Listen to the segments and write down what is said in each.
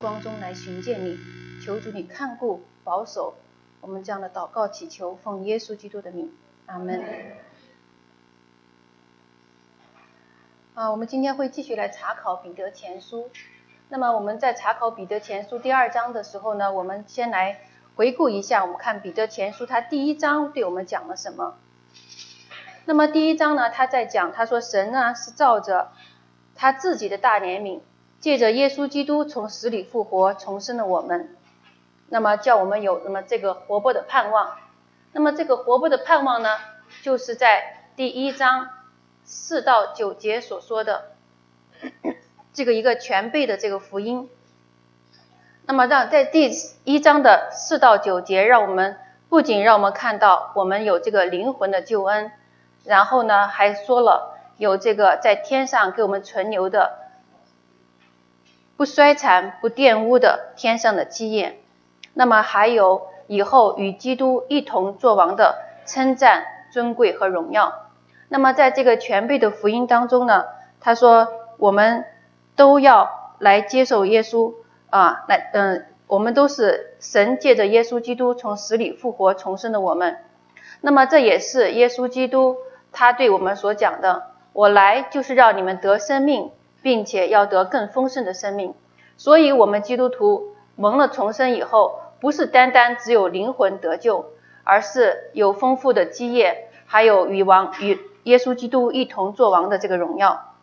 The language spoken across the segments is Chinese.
光中来寻见你，求主你看顾保守我们这样的祷告祈求，奉耶稣基督的名，阿门。啊，我们今天会继续来查考彼得前书。那么我们在查考彼得前书第二章的时候呢，我们先来回顾一下，我们看彼得前书他第一章对我们讲了什么。那么第一章呢，他在讲，他说神呢是照着他自己的大怜悯。借着耶稣基督从死里复活，重生了我们，那么叫我们有那么这个活泼的盼望。那么这个活泼的盼望呢，就是在第一章四到九节所说的这个一个全备的这个福音。那么让在第一章的四到九节，让我们不仅让我们看到我们有这个灵魂的救恩，然后呢还说了有这个在天上给我们存留的。不衰残、不玷污的天上的基业，那么还有以后与基督一同作王的称赞、尊贵和荣耀。那么在这个全备的福音当中呢，他说我们都要来接受耶稣啊，来嗯，我们都是神借着耶稣基督从死里复活重生的我们。那么这也是耶稣基督他对我们所讲的：我来就是让你们得生命。并且要得更丰盛的生命，所以，我们基督徒蒙了重生以后，不是单单只有灵魂得救，而是有丰富的基业，还有与王与耶稣基督一同作王的这个荣耀。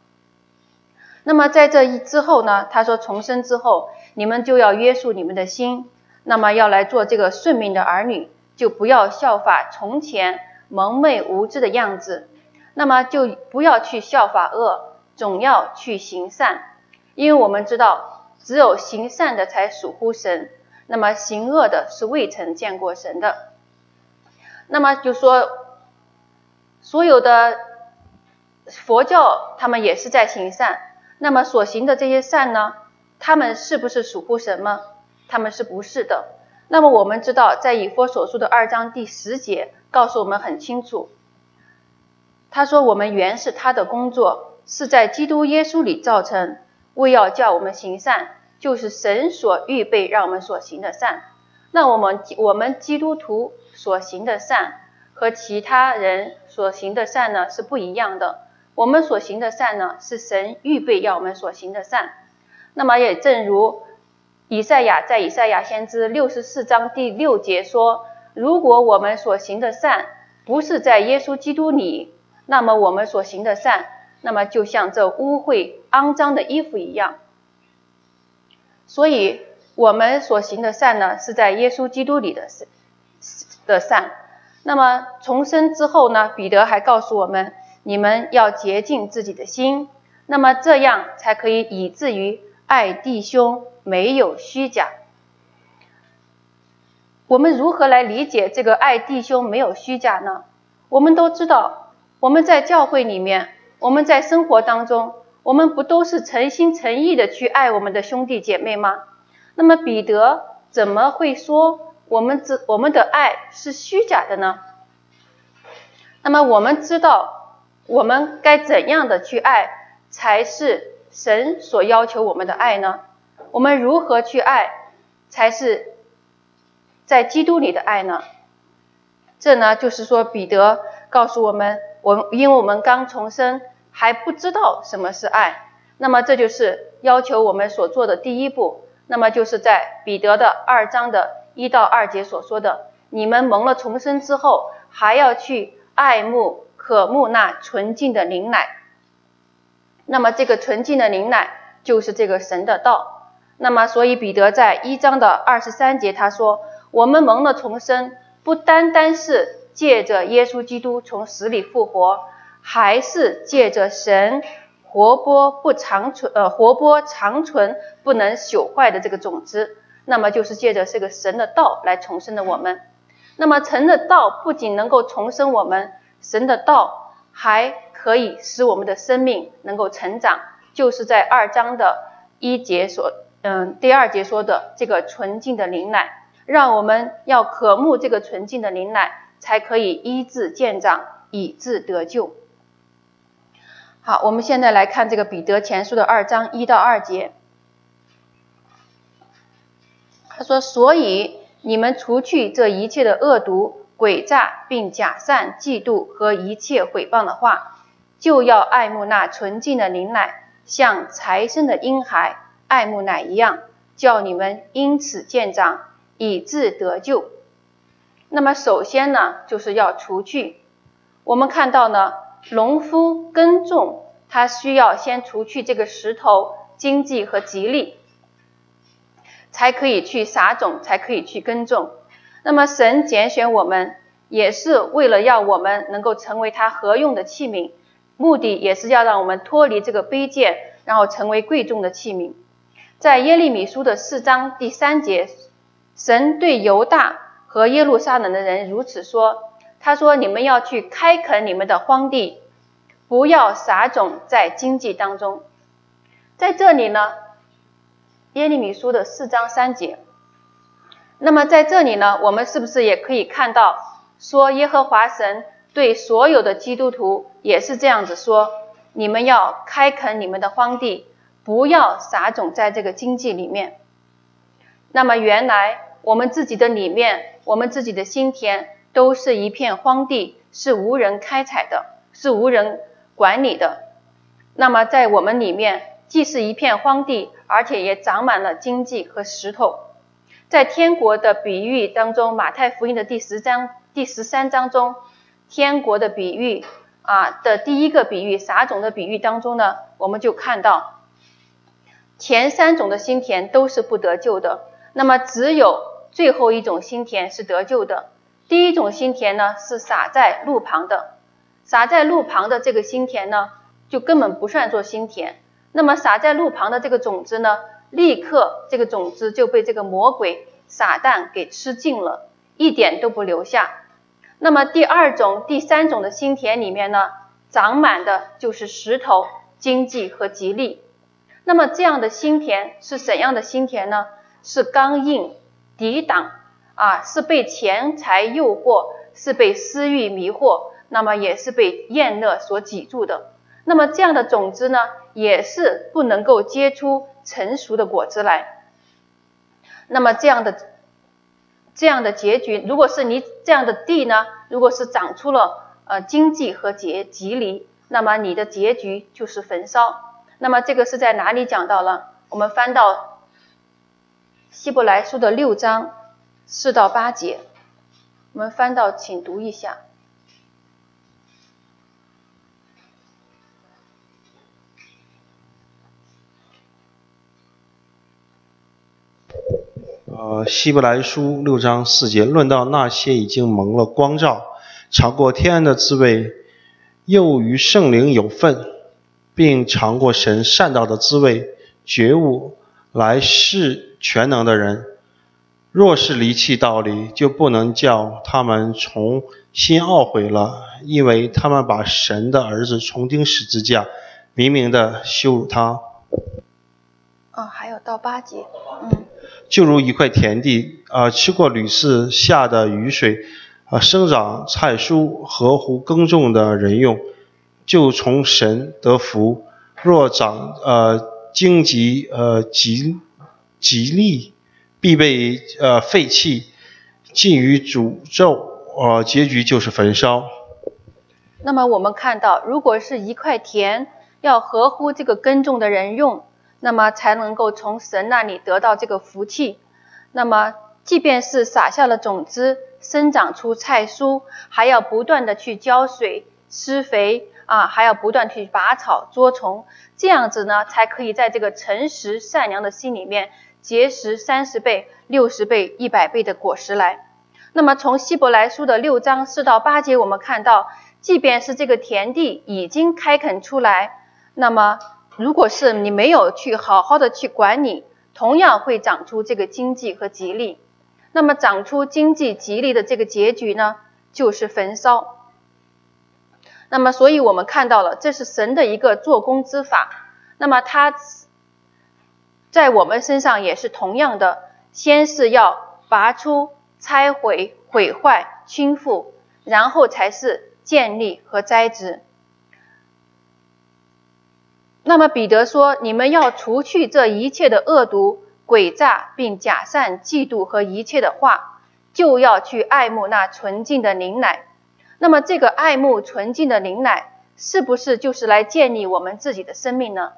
那么，在这一之后呢？他说，重生之后，你们就要约束你们的心，那么要来做这个顺命的儿女，就不要效法从前蒙昧无知的样子，那么就不要去效法恶。总要去行善，因为我们知道，只有行善的才属乎神，那么行恶的是未曾见过神的。那么就说，所有的佛教他们也是在行善，那么所行的这些善呢，他们是不是属乎神吗？他们是不是的。那么我们知道，在以佛所述的二章第十节告诉我们很清楚，他说我们原是他的工作。是在基督耶稣里造成，为要叫我们行善，就是神所预备让我们所行的善。那我们我们基督徒所行的善和其他人所行的善呢是不一样的。我们所行的善呢是神预备要我们所行的善。那么也正如以赛亚在以赛亚先知六十四章第六节说：“如果我们所行的善不是在耶稣基督里，那么我们所行的善。”那么就像这污秽肮脏的衣服一样，所以我们所行的善呢，是在耶稣基督里的善的善。那么重生之后呢，彼得还告诉我们，你们要洁净自己的心，那么这样才可以以至于爱弟兄没有虚假。我们如何来理解这个爱弟兄没有虚假呢？我们都知道，我们在教会里面。我们在生活当中，我们不都是诚心诚意的去爱我们的兄弟姐妹吗？那么彼得怎么会说我们这我们的爱是虚假的呢？那么我们知道我们该怎样的去爱才是神所要求我们的爱呢？我们如何去爱才是在基督里的爱呢？这呢就是说彼得告诉我们，我因为我们刚重生。还不知道什么是爱，那么这就是要求我们所做的第一步。那么就是在彼得的二章的一到二节所说的：你们蒙了重生之后，还要去爱慕、渴慕那纯净的灵奶。那么这个纯净的灵奶就是这个神的道。那么所以彼得在一章的二十三节他说：我们蒙了重生，不单单是借着耶稣基督从死里复活。还是借着神活泼不长存，呃，活泼长存不能朽坏的这个种子，那么就是借着这个神的道来重生的我们。那么神的道不仅能够重生我们，神的道还可以使我们的生命能够成长，就是在二章的一节所，嗯，第二节说的这个纯净的灵奶，让我们要渴慕这个纯净的灵奶，才可以医治见长，以致得救。好，我们现在来看这个彼得前书的二章一到二节。他说：“所以你们除去这一切的恶毒、诡诈，并假善、嫉妒和一切毁谤的话，就要爱慕那纯净的灵奶，像财生的婴孩爱慕奶一样，叫你们因此见长，以致得救。”那么首先呢，就是要除去。我们看到呢，农夫耕种，他需要先除去这个石头、经济和吉利。才可以去撒种，才可以去耕种。那么神拣选我们，也是为了要我们能够成为他合用的器皿，目的也是要让我们脱离这个卑贱，然后成为贵重的器皿。在耶利米书的四章第三节，神对犹大和耶路撒冷的人如此说：“他说，你们要去开垦你们的荒地，不要撒种在经济当中。”在这里呢。耶利米书的四章三节，那么在这里呢，我们是不是也可以看到，说耶和华神对所有的基督徒也是这样子说：你们要开垦你们的荒地，不要撒种在这个经济里面。那么原来我们自己的里面，我们自己的心田都是一片荒地，是无人开采的，是无人管理的。那么在我们里面。既是一片荒地，而且也长满了荆棘和石头。在天国的比喻当中，《马太福音》的第十章第十三章中，天国的比喻啊的第一个比喻撒种的比喻当中呢，我们就看到前三种的心田都是不得救的，那么只有最后一种心田是得救的。第一种心田呢是撒在路旁的，撒在路旁的这个心田呢，就根本不算作心田。那么撒在路旁的这个种子呢，立刻这个种子就被这个魔鬼撒旦给吃尽了，一点都不留下。那么第二种、第三种的心田里面呢，长满的就是石头、经济和吉利。那么这样的心田是怎样的心田呢？是刚硬、抵挡啊，是被钱财诱惑，是被私欲迷惑，那么也是被厌乐所挤住的。那么这样的种子呢，也是不能够结出成熟的果子来。那么这样的这样的结局，如果是你这样的地呢，如果是长出了呃经济和结吉离，那么你的结局就是焚烧。那么这个是在哪里讲到了？我们翻到希伯来书的六章四到八节，我们翻到，请读一下。呃，希伯来书六章四节论到那些已经蒙了光照、尝过天恩的滋味，又与圣灵有份，并尝过神善道的滋味、觉悟来世全能的人，若是离弃道理，就不能叫他们重新懊悔了，因为他们把神的儿子重钉十字架，明明的羞辱他。哦，还有到八节，嗯。就如一块田地，啊，吃过屡次下的雨水，啊，生长菜蔬合乎耕种的人用，就从神得福；若长呃荆棘呃吉吉利，必被呃废弃，尽于诅咒，呃，结局就是焚烧。那么我们看到，如果是一块田，要合乎这个耕种的人用。那么才能够从神那里得到这个福气。那么，即便是撒下了种子，生长出菜蔬，还要不断的去浇水、施肥啊，还要不断去拔草、捉虫，这样子呢，才可以在这个诚实善良的心里面结实三十倍、六十倍、一百倍的果实来。那么，从希伯来书的六章四到八节，我们看到，即便是这个田地已经开垦出来，那么。如果是你没有去好好的去管理，同样会长出这个经济和吉利。那么长出经济吉利的这个结局呢，就是焚烧。那么，所以我们看到了，这是神的一个做工之法。那么他在我们身上也是同样的，先是要拔出、拆毁、毁坏、倾覆，然后才是建立和栽植。那么彼得说：“你们要除去这一切的恶毒、诡诈，并假善、嫉妒和一切的话，就要去爱慕那纯净的灵奶。那么，这个爱慕纯净的灵奶，是不是就是来建立我们自己的生命呢？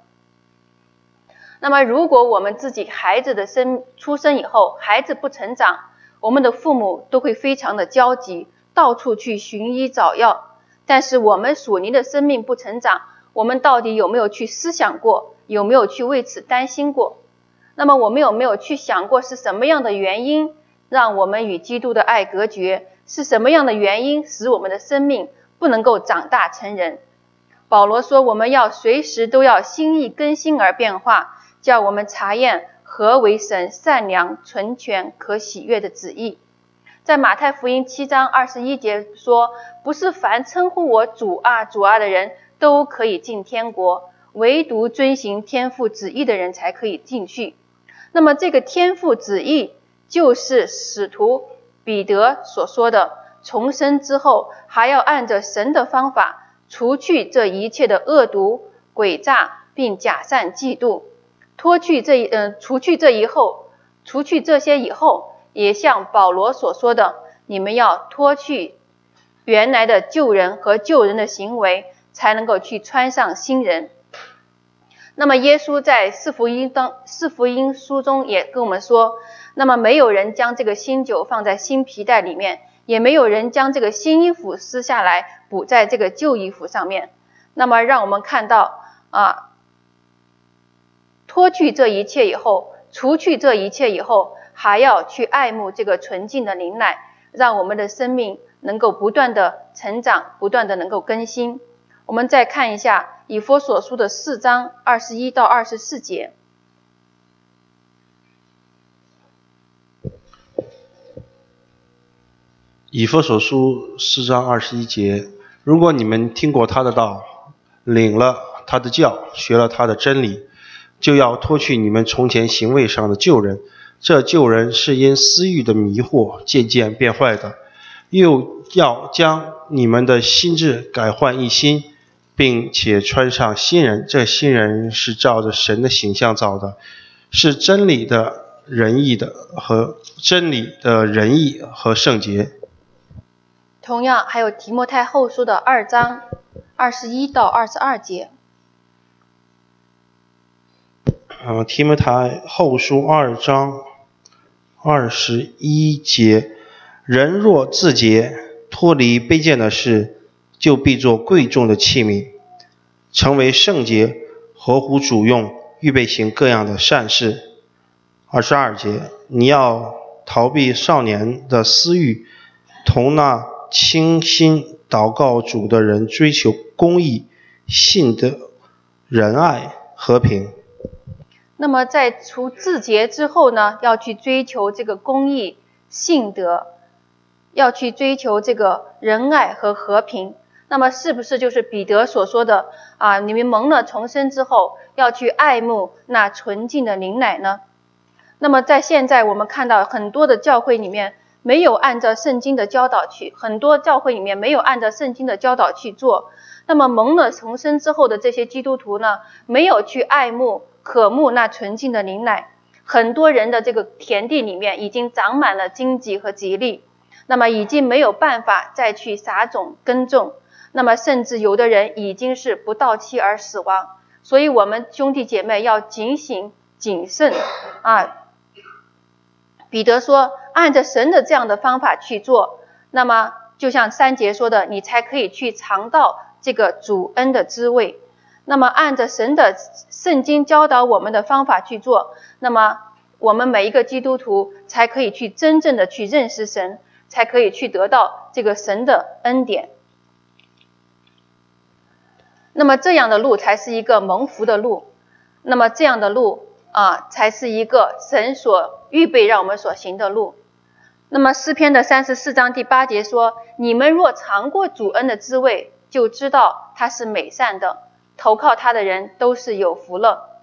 那么，如果我们自己孩子的生出生以后，孩子不成长，我们的父母都会非常的焦急，到处去寻医找药。但是，我们属灵的生命不成长，我们到底有没有去思想过？有没有去为此担心过？那么，我们有没有去想过是什么样的原因让我们与基督的爱隔绝？是什么样的原因使我们的生命不能够长大成人？保罗说，我们要随时都要心意更新而变化。叫我们查验何为神善良、纯全、可喜悦的旨意。在马太福音七章二十一节说：“不是凡称呼我主啊、主啊的人都可以进天国，唯独遵行天父旨意的人才可以进去。”那么，这个天父旨意就是使徒彼得所说的：重生之后，还要按着神的方法，除去这一切的恶毒、诡诈，并假善、嫉妒。脱去这一嗯，除去这以后，除去这些以后，也像保罗所说的，你们要脱去原来的旧人和旧人的行为，才能够去穿上新人。那么耶稣在四福音当四福音书中也跟我们说，那么没有人将这个新酒放在新皮带里面，也没有人将这个新衣服撕下来补在这个旧衣服上面。那么让我们看到啊。脱去这一切以后，除去这一切以后，还要去爱慕这个纯净的灵奶，让我们的生命能够不断的成长，不断的能够更新。我们再看一下以佛所书的四章二十一到二十四节。以佛所书四章二十一节：如果你们听过他的道，领了他的教，学了他的真理。就要脱去你们从前行为上的旧人，这旧人是因私欲的迷惑渐渐变坏的；又要将你们的心智改换一新，并且穿上新人。这新人是照着神的形象造的，是真理的仁义的和真理的仁义和圣洁。同样，还有提摩太后书的二章二十一到二十二节。呃，提摩太后书二章二十一节：人若自洁，脱离卑贱的事，就必作贵重的器皿，成为圣洁，合乎主用，预备行各样的善事。二十二节：你要逃避少年的私欲，同那清心祷告主的人追求公义、信德、仁爱、和平。那么在除字节之后呢，要去追求这个公义、信德，要去追求这个仁爱和和平。那么是不是就是彼得所说的啊？你们蒙了重生之后，要去爱慕那纯净的灵奶呢？那么在现在我们看到很多的教会里面没有按照圣经的教导去，很多教会里面没有按照圣经的教导去做。那么蒙了重生之后的这些基督徒呢，没有去爱慕。渴慕那纯净的灵奶，很多人的这个田地里面已经长满了荆棘和吉利，那么已经没有办法再去撒种耕种，那么甚至有的人已经是不到期而死亡，所以我们兄弟姐妹要警醒谨慎啊。彼得说，按着神的这样的方法去做，那么就像三杰说的，你才可以去尝到这个主恩的滋味。那么，按着神的圣经教导我们的方法去做，那么我们每一个基督徒才可以去真正的去认识神，才可以去得到这个神的恩典。那么这样的路才是一个蒙福的路，那么这样的路啊，才是一个神所预备让我们所行的路。那么诗篇的三十四章第八节说：“你们若尝过主恩的滋味，就知道他是美善的。”投靠他的人都是有福了。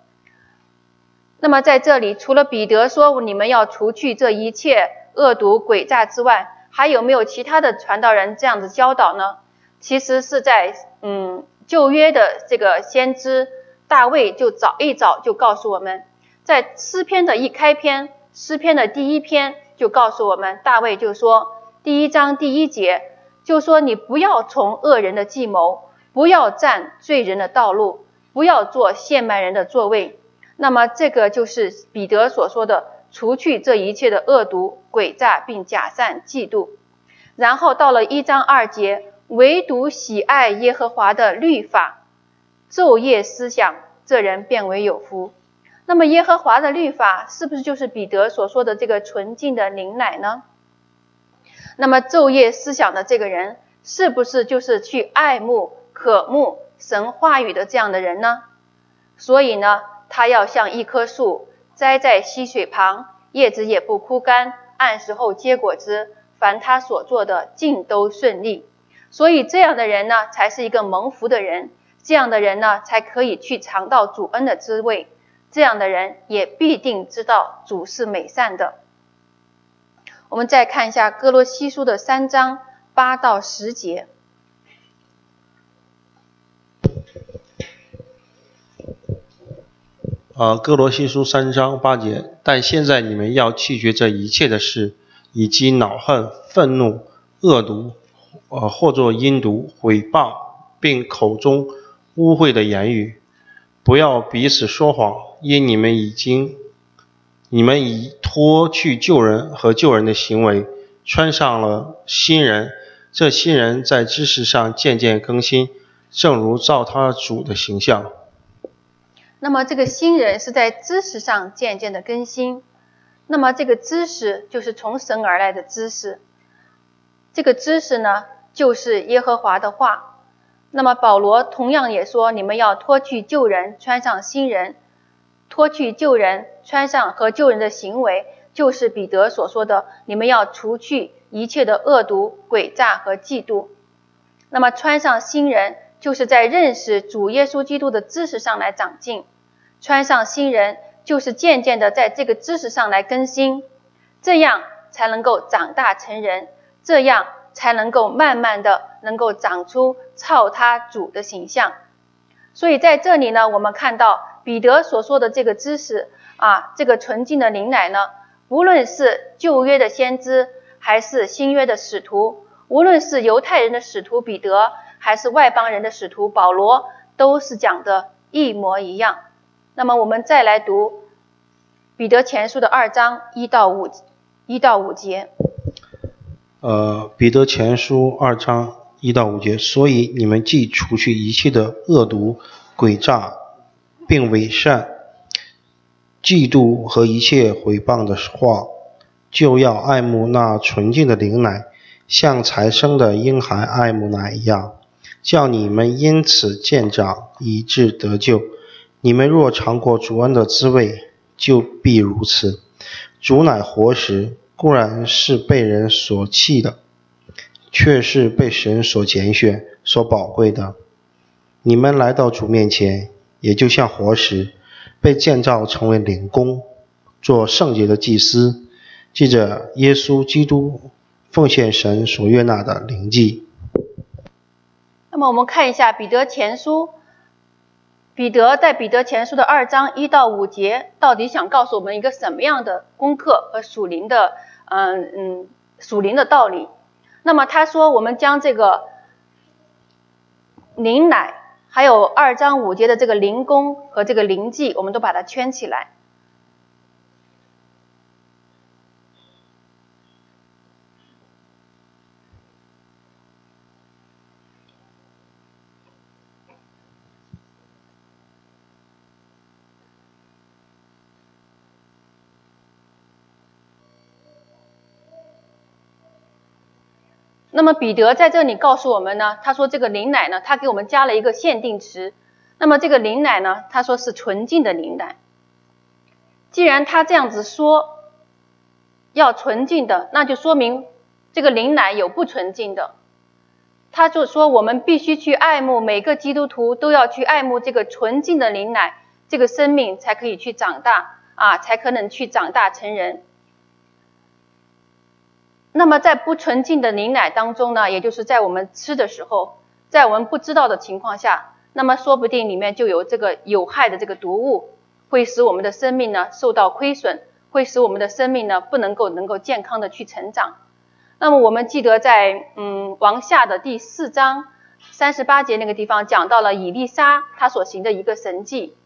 那么在这里，除了彼得说你们要除去这一切恶毒诡诈之外，还有没有其他的传道人这样子教导呢？其实是在嗯旧约的这个先知大卫就早一早就告诉我们，在诗篇的一开篇，诗篇的第一篇就告诉我们，大卫就说，第一章第一节就说你不要从恶人的计谋，不要占罪人的道路，不要做陷害人的座位。那么这个就是彼得所说的，除去这一切的恶毒、诡诈，并假善、嫉妒。然后到了一章二节，唯独喜爱耶和华的律法，昼夜思想，这人变为有福。那么耶和华的律法是不是就是彼得所说的这个纯净的灵奶呢？那么昼夜思想的这个人，是不是就是去爱慕、渴慕神话语的这样的人呢？所以呢，他要像一棵树栽在溪水旁，叶子也不枯干，按时候结果子。凡他所做的尽都顺利，所以这样的人呢，才是一个蒙福的人。这样的人呢，才可以去尝到主恩的滋味。这样的人也必定知道主是美善的。我们再看一下哥罗西书的三章八到十节。啊，哥罗西书三章八节。但现在你们要弃绝这一切的事。以及恼恨、愤怒、恶毒，呃，或作阴毒、毁谤，并口中污秽的言语，不要彼此说谎，因你们已经，你们已脱去救人和救人的行为，穿上了新人。这新人在知识上渐渐更新，正如照他主的形象。那么，这个新人是在知识上渐渐的更新。那么这个知识就是从神而来的知识，这个知识呢，就是耶和华的话。那么保罗同样也说，你们要脱去旧人，穿上新人。脱去旧人，穿上和旧人的行为，就是彼得所说的，你们要除去一切的恶毒、诡诈和嫉妒。那么穿上新人，就是在认识主耶稣基督的知识上来长进。穿上新人。就是渐渐的在这个知识上来更新，这样才能够长大成人，这样才能够慢慢的能够长出操他主的形象。所以在这里呢，我们看到彼得所说的这个知识啊，这个纯净的灵奶呢，无论是旧约的先知，还是新约的使徒，无论是犹太人的使徒彼得，还是外邦人的使徒保罗，都是讲的一模一样。那么我们再来读《彼得前书》的二章一到五一到五节。呃，《彼得前书》二章一到五节，所以你们既除去一切的恶毒、诡诈，并伪善、嫉妒和一切毁谤的话，就要爱慕那纯净的灵奶，像才生的婴孩爱慕奶一样，叫你们因此渐长，以致得救。你们若尝过主恩的滋味，就必如此。主乃活石，固然是被人所弃的，却是被神所拣选、所宝贵的。你们来到主面前，也就像活石，被建造成为灵宫，做圣洁的祭司，记着耶稣基督奉献神所悦纳的灵祭。那么，我们看一下彼得前书。彼得在彼得前书的二章一到五节，到底想告诉我们一个什么样的功课和属灵的，嗯嗯，属灵的道理？那么他说，我们将这个灵奶，还有二章五节的这个灵功和这个灵祭，我们都把它圈起来。那么彼得在这里告诉我们呢，他说这个灵奶呢，他给我们加了一个限定词。那么这个灵奶呢，他说是纯净的灵奶。既然他这样子说要纯净的，那就说明这个灵奶有不纯净的。他就说我们必须去爱慕，每个基督徒都要去爱慕这个纯净的灵奶，这个生命才可以去长大啊，才可能去长大成人。那么在不纯净的灵奶当中呢，也就是在我们吃的时候，在我们不知道的情况下，那么说不定里面就有这个有害的这个毒物，会使我们的生命呢受到亏损，会使我们的生命呢不能够能够健康的去成长。那么我们记得在嗯王下的第四章三十八节那个地方讲到了以利沙他所行的一个神迹。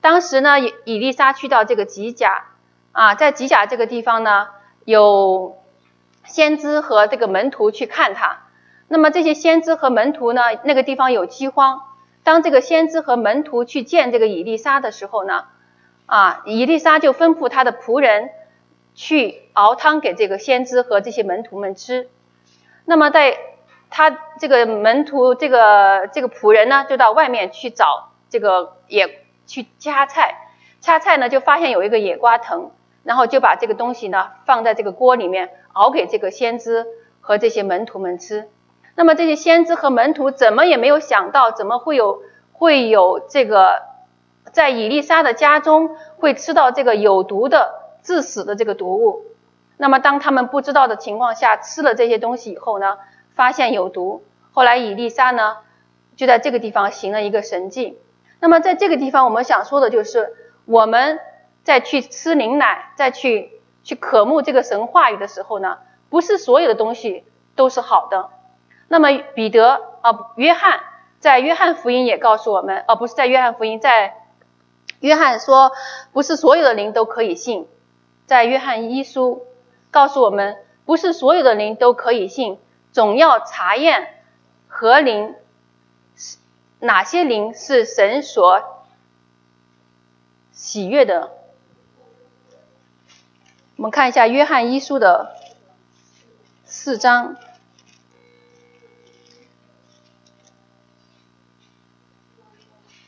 当时呢以以利沙去到这个吉甲啊，在吉甲这个地方呢有先知和这个门徒去看他。那么这些先知和门徒呢，那个地方有饥荒。当这个先知和门徒去见这个以利沙的时候呢，啊，以利沙就吩咐他的仆人去熬汤给这个先知和这些门徒们吃。那么在他这个门徒这个这个仆人呢，就到外面去找这个野去掐菜，掐菜呢就发现有一个野瓜藤，然后就把这个东西呢放在这个锅里面熬给这个先知和这些门徒们吃。那么这些先知和门徒怎么也没有想到，怎么会有会有这个在以利沙的家中会吃到这个有毒的致死的这个毒物？那么当他们不知道的情况下吃了这些东西以后呢，发现有毒。后来以利沙呢就在这个地方行了一个神迹。那么在这个地方，我们想说的就是我们再去吃灵奶，再去去渴慕这个神话语的时候呢，不是所有的东西都是好的。那么彼得啊，约翰在约翰福音也告诉我们，啊，不是在约翰福音，在约翰说，不是所有的灵都可以信，在约翰一书告诉我们，不是所有的灵都可以信，总要查验何灵是哪些灵是神所喜悦的。我们看一下约翰一书的四章。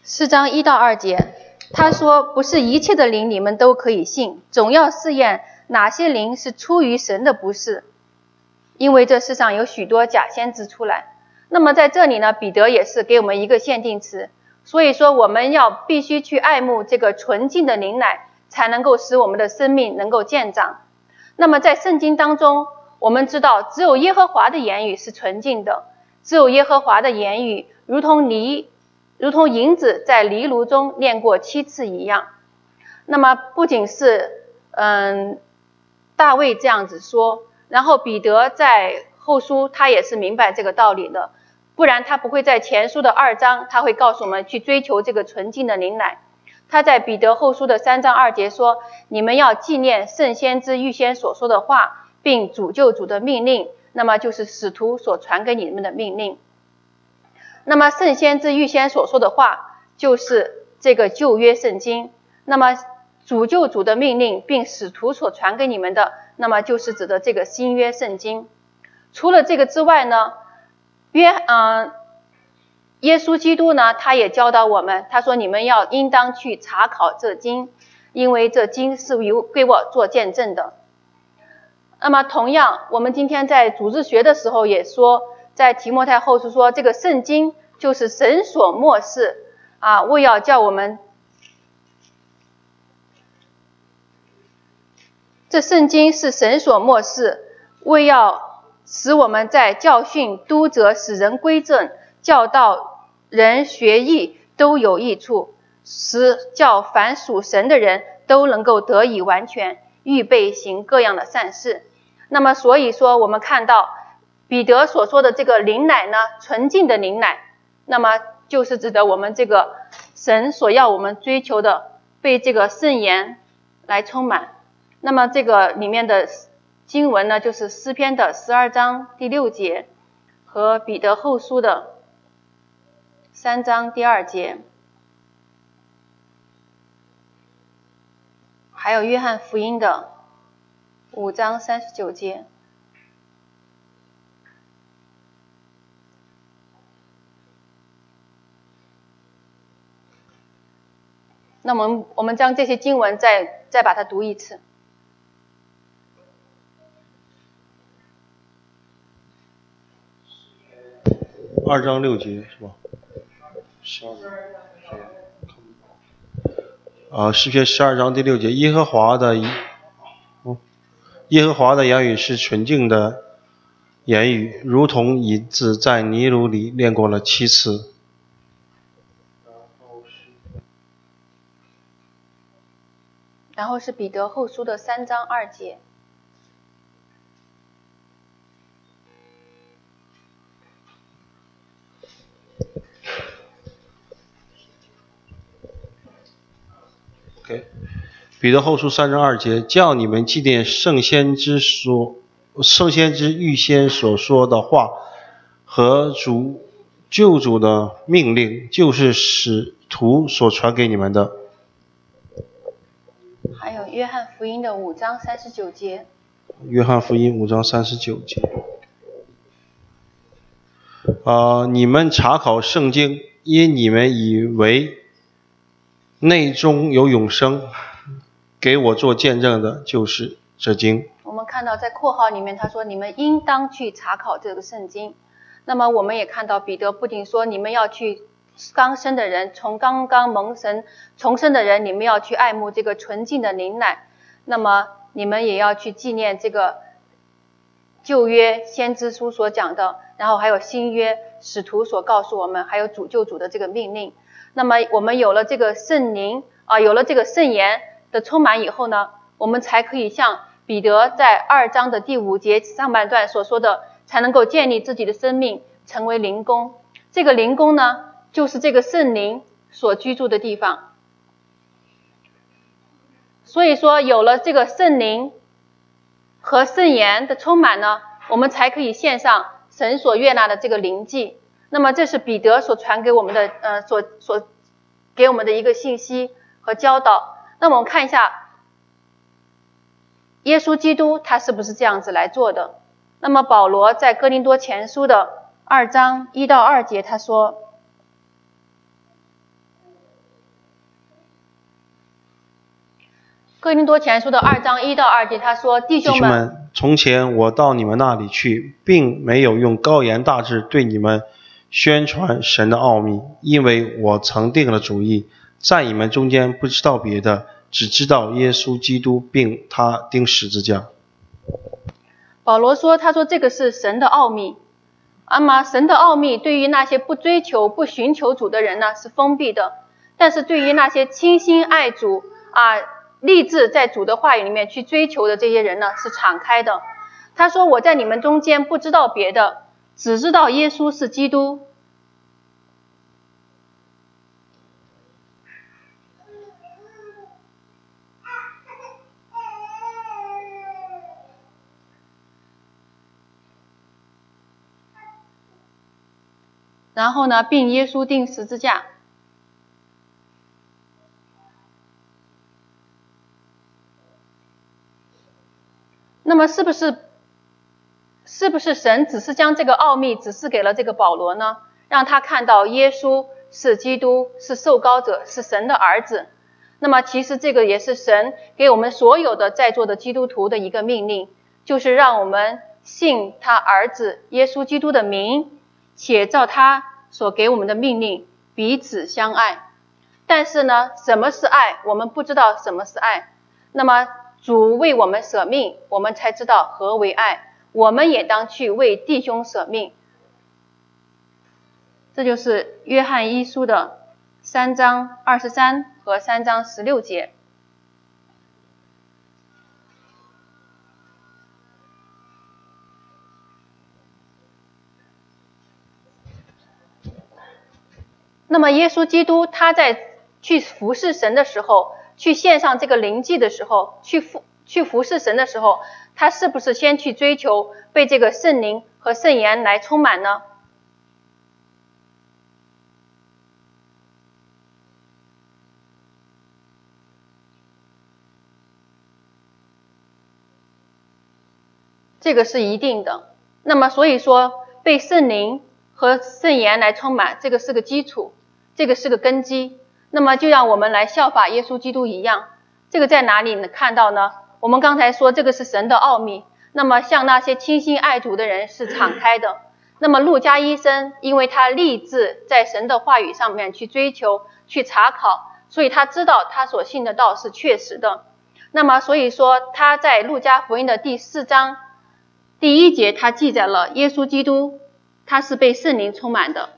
四章一到二节，他说：“不是一切的灵你们都可以信，总要试验哪些灵是出于神的，不是。因为这世上有许多假先知出来。那么在这里呢，彼得也是给我们一个限定词，所以说我们要必须去爱慕这个纯净的灵奶，才能够使我们的生命能够见长。那么在圣经当中，我们知道只有耶和华的言语是纯净的，只有耶和华的言语如同泥。”如同银子在泥炉中炼过七次一样，那么不仅是嗯大卫这样子说，然后彼得在后书他也是明白这个道理的，不然他不会在前书的二章他会告诉我们去追求这个纯净的灵奶。他在彼得后书的三章二节说：“你们要纪念圣先知预先所说的话，并主救主的命令，那么就是使徒所传给你们的命令。”那么圣先知预先所说的话，就是这个旧约圣经。那么主救主的命令，并使徒所传给你们的，那么就是指的这个新约圣经。除了这个之外呢，约嗯，耶稣基督呢，他也教导我们，他说你们要应当去查考这经，因为这经是由给我做见证的。那么同样，我们今天在组织学的时候也说。在提摩太后书说，这个圣经就是神所漠视啊，为要叫我们，这圣经是神所漠视，为要使我们在教训、督责、使人归正、教导人学艺都有益处，使叫凡属神的人都能够得以完全，预备行各样的善事。那么，所以说我们看到。彼得所说的这个灵奶呢，纯净的灵奶，那么就是指的我们这个神所要我们追求的，被这个圣言来充满。那么这个里面的经文呢，就是诗篇的十二章第六节和彼得后书的三章第二节，还有约翰福音的五章三十九节。那我们我们将这些经文再再把它读一次。二章六节是吧？啊，诗篇十二章第六节，耶和华的，哦，耶和华的言语是纯净的言语，如同银子在泥炉里炼过了七次。然后是彼得后书的三章二节。OK，彼得后书三章二节，叫你们祭奠圣先知所圣先知预先所说的话和主救主的命令，就是使徒所传给你们的。还有约翰福音的五章三十九节。约翰福音五章三十九节。啊，你们查考圣经，因你们以为内中有永生，给我做见证的，就是这经。我们看到在括号里面，他说你们应当去查考这个圣经。那么我们也看到彼得不仅说你们要去。刚生的人，从刚刚蒙神重生的人，你们要去爱慕这个纯净的灵奶。那么你们也要去纪念这个旧约先知书所讲的，然后还有新约使徒所告诉我们，还有主救主的这个命令。那么我们有了这个圣灵啊，有了这个圣言的充满以后呢，我们才可以像彼得在二章的第五节上半段所说的，才能够建立自己的生命，成为灵宫。这个灵宫呢？就是这个圣灵所居住的地方，所以说有了这个圣灵和圣言的充满呢，我们才可以献上神所悦纳的这个灵祭。那么这是彼得所传给我们的，呃，所所给我们的一个信息和教导。那么我们看一下，耶稣基督他是不是这样子来做的？那么保罗在哥林多前书的二章一到二节他说。哥林多前书的二章一到二节，他说：“弟兄们，从前我到你们那里去，并没有用高言大志对你们宣传神的奥秘，因为我曾定了主意，在你们中间不知道别的，只知道耶稣基督，并他钉十字架。”保罗说：“他说这个是神的奥秘，那么神的奥秘对于那些不追求、不寻求主的人呢，是封闭的；但是对于那些倾心爱主啊。”立志在主的话语里面去追求的这些人呢，是敞开的。他说：“我在你们中间不知道别的，只知道耶稣是基督。”然后呢，并耶稣钉十字架。那么是不是，是不是神只是将这个奥秘指示给了这个保罗呢？让他看到耶稣是基督，是受膏者，是神的儿子。那么其实这个也是神给我们所有的在座的基督徒的一个命令，就是让我们信他儿子耶稣基督的名，且照他所给我们的命令彼此相爱。但是呢，什么是爱？我们不知道什么是爱。那么。主为我们舍命，我们才知道何为爱。我们也当去为弟兄舍命。这就是约翰一书的三章二十三和三章十六节。那么，耶稣基督他在去服侍神的时候。去献上这个灵祭的时候，去服去服侍神的时候，他是不是先去追求被这个圣灵和圣言来充满呢？这个是一定的。那么，所以说被圣灵和圣言来充满，这个是个基础，这个是个根基。那么就让我们来效法耶稣基督一样，这个在哪里能看到呢？我们刚才说这个是神的奥秘。那么像那些倾心爱主的人是敞开的。那么路加医生，因为他立志在神的话语上面去追求、去查考，所以他知道他所信的道是确实的。那么所以说他在路加福音的第四章第一节，他记载了耶稣基督他是被圣灵充满的。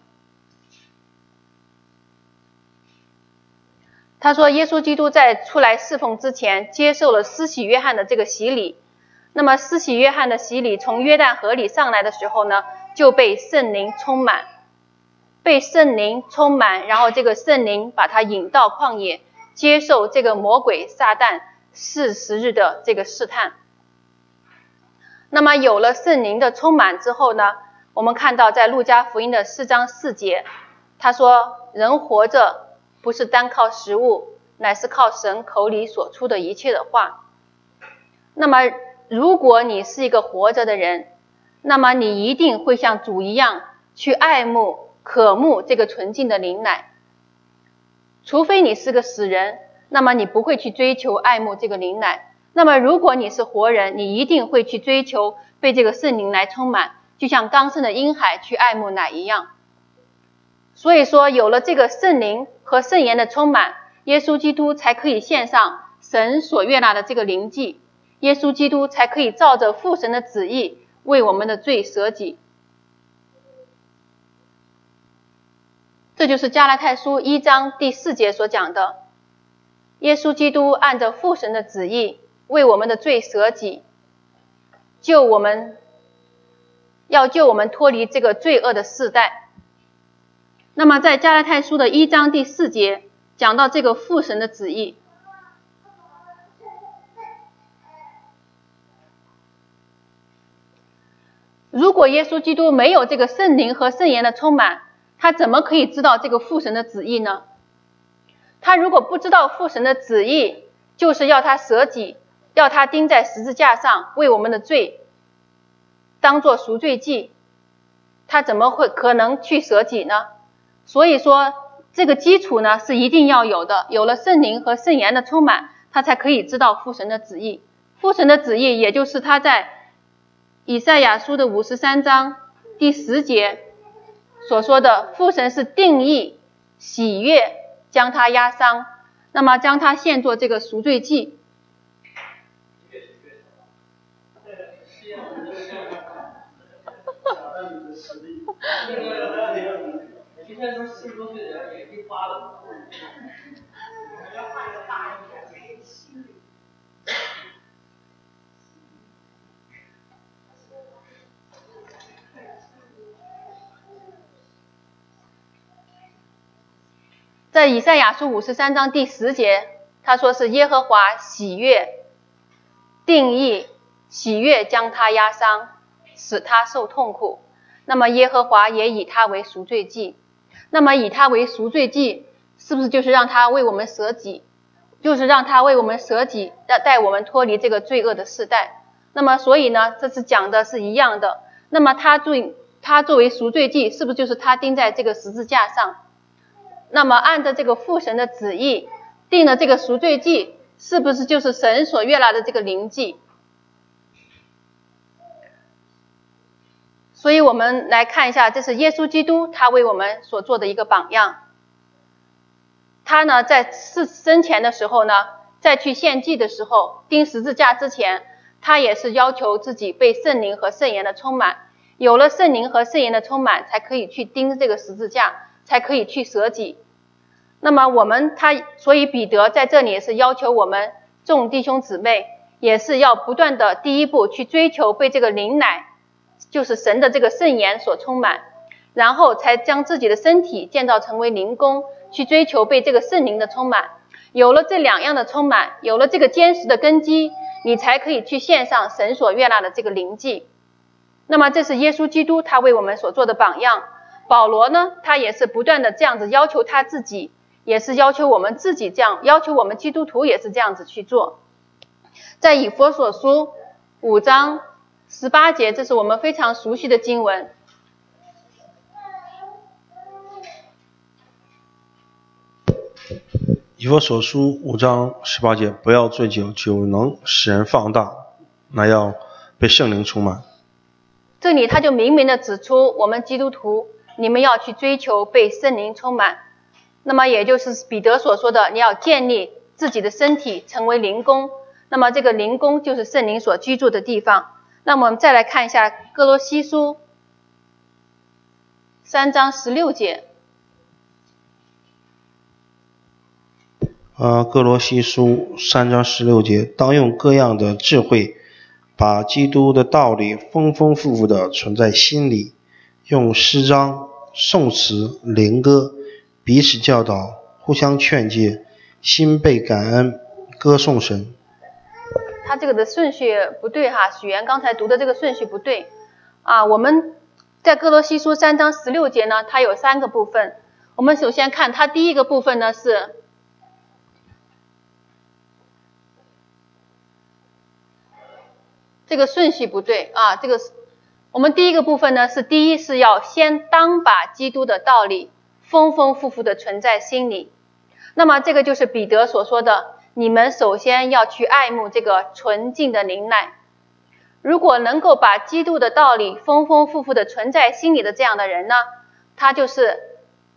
他说，耶稣基督在出来侍奉之前，接受了施洗约翰的这个洗礼。那么，施洗约翰的洗礼从约旦河里上来的时候呢，就被圣灵充满，被圣灵充满，然后这个圣灵把他引到旷野，接受这个魔鬼撒旦四十日的这个试探。那么，有了圣灵的充满之后呢，我们看到在路加福音的四章四节，他说：“人活着不是单靠食物，乃是靠神口里所出的一切的话。”那么，如果你是一个活着的人，那么你一定会像主一样去爱慕、渴慕这个纯净的灵奶。除非你是个死人，那么你不会去追求爱慕这个灵奶。那么如果你是活人，你一定会去追求被这个圣灵来充满，就像刚生的婴孩去爱慕奶一样。所以说，有了这个圣灵和圣言的充满，耶稣基督才可以献上神所悦纳的这个灵祭。耶稣基督才可以照着父神的旨意为我们的罪舍己。这就是加拉太书一章第四节所讲的：耶稣基督按照父神的旨意为我们的罪舍己，救我们，要救我们脱离这个罪恶的世代。那么，在加拉太书的一章第四节讲到这个父神的旨意。如果耶稣基督没有这个圣灵和圣言的充满，他怎么可以知道这个父神的旨意呢？他如果不知道父神的旨意，就是要他舍己，要他钉在十字架上为我们的罪当做赎罪祭，他怎么会可能去舍己呢？所以说，这个基础呢是一定要有的。有了圣灵和圣言的充满，他才可以知道父神的旨意。父神的旨意，也就是他在。以赛亚书的五十三章第十节所说的父神是定义喜悦，将他压伤，那么将他献作这个赎罪祭。在以赛亚书五十三章第十节，他说是耶和华喜悦定义喜悦将他压伤，使他受痛苦。那么耶和华也以他为赎罪祭。那么以他为赎罪祭，是不是就是让他为我们舍己？就是让他为我们舍己，带带我们脱离这个罪恶的世代。那么所以呢，这是讲的是一样的。那么他作他作为赎罪祭，是不是就是他钉在这个十字架上？那么，按照这个父神的旨意定了这个赎罪祭，是不是就是神所悦纳的这个灵祭？所以我们来看一下，这是耶稣基督他为我们所做的一个榜样。他呢，在是生前的时候呢，在去献祭的时候，钉十字架之前，他也是要求自己被圣灵和圣言的充满，有了圣灵和圣言的充满，才可以去钉这个十字架。才可以去舍己。那么我们他，所以彼得在这里是要求我们众弟兄姊妹，也是要不断的第一步去追求被这个灵奶，就是神的这个圣言所充满，然后才将自己的身体建造成为灵宫，去追求被这个圣灵的充满。有了这两样的充满，有了这个坚实的根基，你才可以去献上神所悦纳的这个灵祭。那么这是耶稣基督他为我们所做的榜样。保罗呢，他也是不断的这样子要求他自己，也是要求我们自己这样，要求我们基督徒也是这样子去做。在以佛所书五章十八节，这是我们非常熟悉的经文。以佛所书五章十八节，不要醉酒，酒能使人放大，那要被圣灵充满。这里他就明明的指出，我们基督徒。你们要去追求被圣灵充满，那么也就是彼得所说的，你要建立自己的身体成为灵宫，那么这个灵宫就是圣灵所居住的地方。那么我们再来看一下哥罗西书三章十六节，呃，哥罗西书三章十六节，当用各样的智慧，把基督的道理丰丰富富的存在心里，用诗章、颂词、灵歌彼此教导，互相劝诫，心被感恩，歌颂神。他这个的顺序不对哈，许源刚才读的这个顺序不对啊。我们在哥罗西书三章十六节呢，它有三个部分。我们首先看它第一个部分呢是。这个顺序不对啊，这个是我们第一个部分呢，是第一是要先当把基督的道理丰丰富富的存在心里。那么这个就是彼得所说的，你们首先要去爱慕这个纯净的灵奶。如果能够把基督的道理丰丰富富的存在心里的这样的人呢，他就是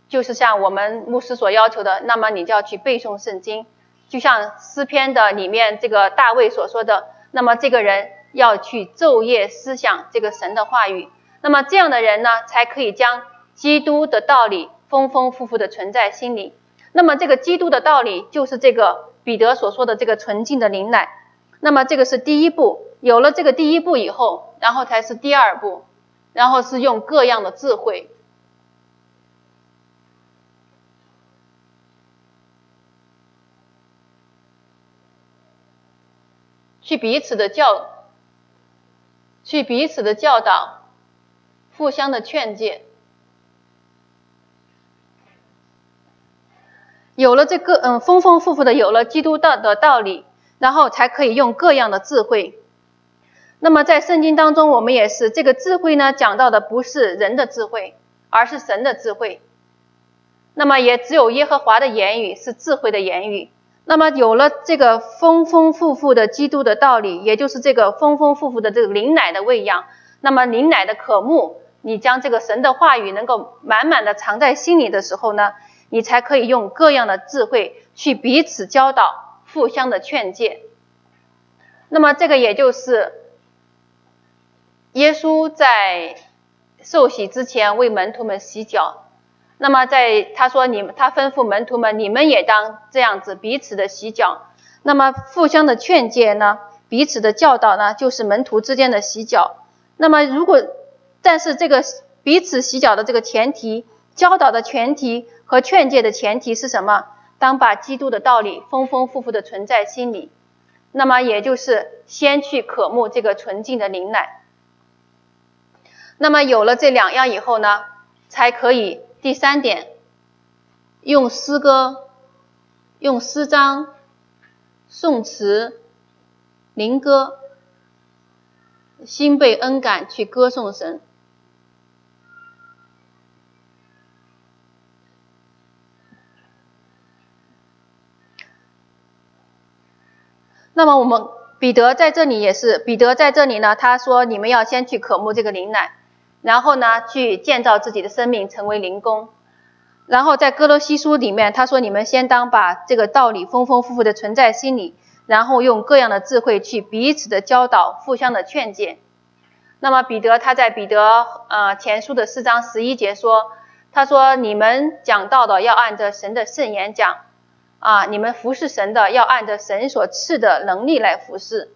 就是像我们牧师所要求的，那么你就要去背诵圣经，就像诗篇的里面这个大卫所说的，那么这个人。要去昼夜思想这个神的话语，那么这样的人呢，才可以将基督的道理丰丰富富的存在心里。那么这个基督的道理，就是这个彼得所说的这个纯净的灵奶。那么这个是第一步，有了这个第一步以后，然后才是第二步，然后是用各样的智慧。去彼此的教。去彼此的教导，互相的劝诫，有了这个嗯丰丰富富的有了基督道的道理，然后才可以用各样的智慧。那么在圣经当中，我们也是这个智慧呢，讲到的不是人的智慧，而是神的智慧。那么也只有耶和华的言语是智慧的言语。那么有了这个丰丰富富的基督的道理，也就是这个丰丰富富的这个灵奶的喂养，那么灵奶的渴慕，你将这个神的话语能够满满的藏在心里的时候呢，你才可以用各样的智慧去彼此教导，互相的劝诫。那么这个也就是耶稣在受洗之前为门徒们洗脚。那么在他说你们，他吩咐门徒们，你们也当这样子彼此的洗脚。那么互相的劝诫呢，彼此的教导呢，就是门徒之间的洗脚。那么如果，但是这个彼此洗脚的这个前提，教导的前提和劝诫的前提是什么？当把基督的道理丰丰富富的存在心里，那么也就是先去渴慕这个纯净的灵奶。那么有了这两样以后呢，才可以。第三点，用诗歌、用诗章、颂词、灵歌，心被恩感去歌颂神。那么我们彼得在这里也是，彼得在这里呢，他说你们要先去渴慕这个灵奶。然后呢，去建造自己的生命，成为灵工。然后在哥罗西书里面，他说：“你们先当把这个道理丰丰富富的存在心里，然后用各样的智慧去彼此的教导，互相的劝诫。”那么彼得他在彼得呃前书的四章十一节说：“他说你们讲道的要按着神的圣言讲啊，你们服侍神的要按着神所赐的能力来服侍。”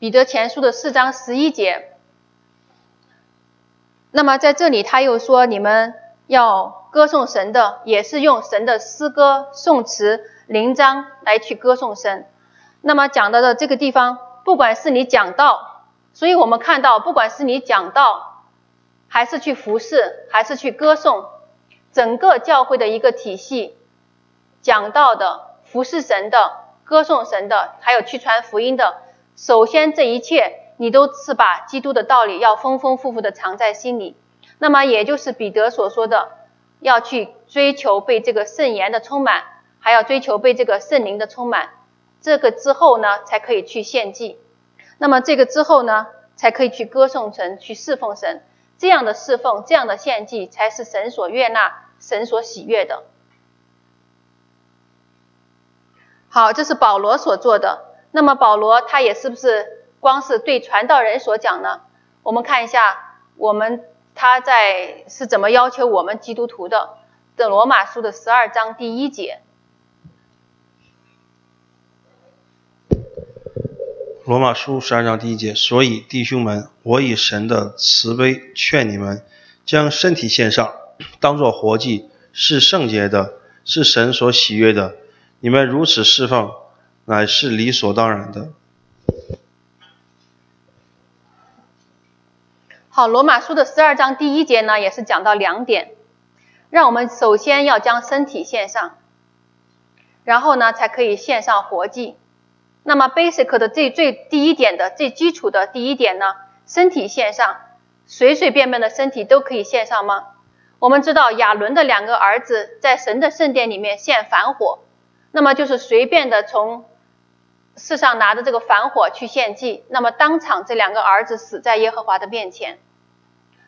彼得前书的四章十一节，那么在这里他又说，你们要歌颂神的，也是用神的诗歌、颂词、灵章来去歌颂神。那么讲到的这个地方，不管是你讲道，所以我们看到，不管是你讲道，还是去服侍，还是去歌颂，整个教会的一个体系，讲到的、服侍神的、歌颂神的，还有去传福音的。首先，这一切你都是把基督的道理要丰丰富富的藏在心里。那么，也就是彼得所说的，要去追求被这个圣言的充满，还要追求被这个圣灵的充满。这个之后呢，才可以去献祭。那么，这个之后呢，才可以去歌颂神，去侍奉神。这样的侍奉，这样的献祭，才是神所悦纳、神所喜悦的。好，这是保罗所做的。那么保罗他也是不是光是对传道人所讲呢？我们看一下，我们他。在是怎么要求我们基督徒的？的罗马书的十二章第一节。罗马书十二章第一节，所以弟兄们，我以神的慈悲劝你们，将身体献上，当作活祭，是圣洁的，是神所喜悦的。你们如此侍奉，乃是理所当然的。好，罗马书的十二章第一节呢，也是讲到两点，让我们首先要将身体献上，然后呢，才可以献上活祭。那么 basic 的最最第一点的最基础的第一点呢，身体献上，随随便便的身体都可以献上吗？我们知道亚伦的两个儿子在神的圣殿里面献反火，那么就是随便的从世上拿着这个反火去献祭，那么当场这两个儿子死在耶和华的面前。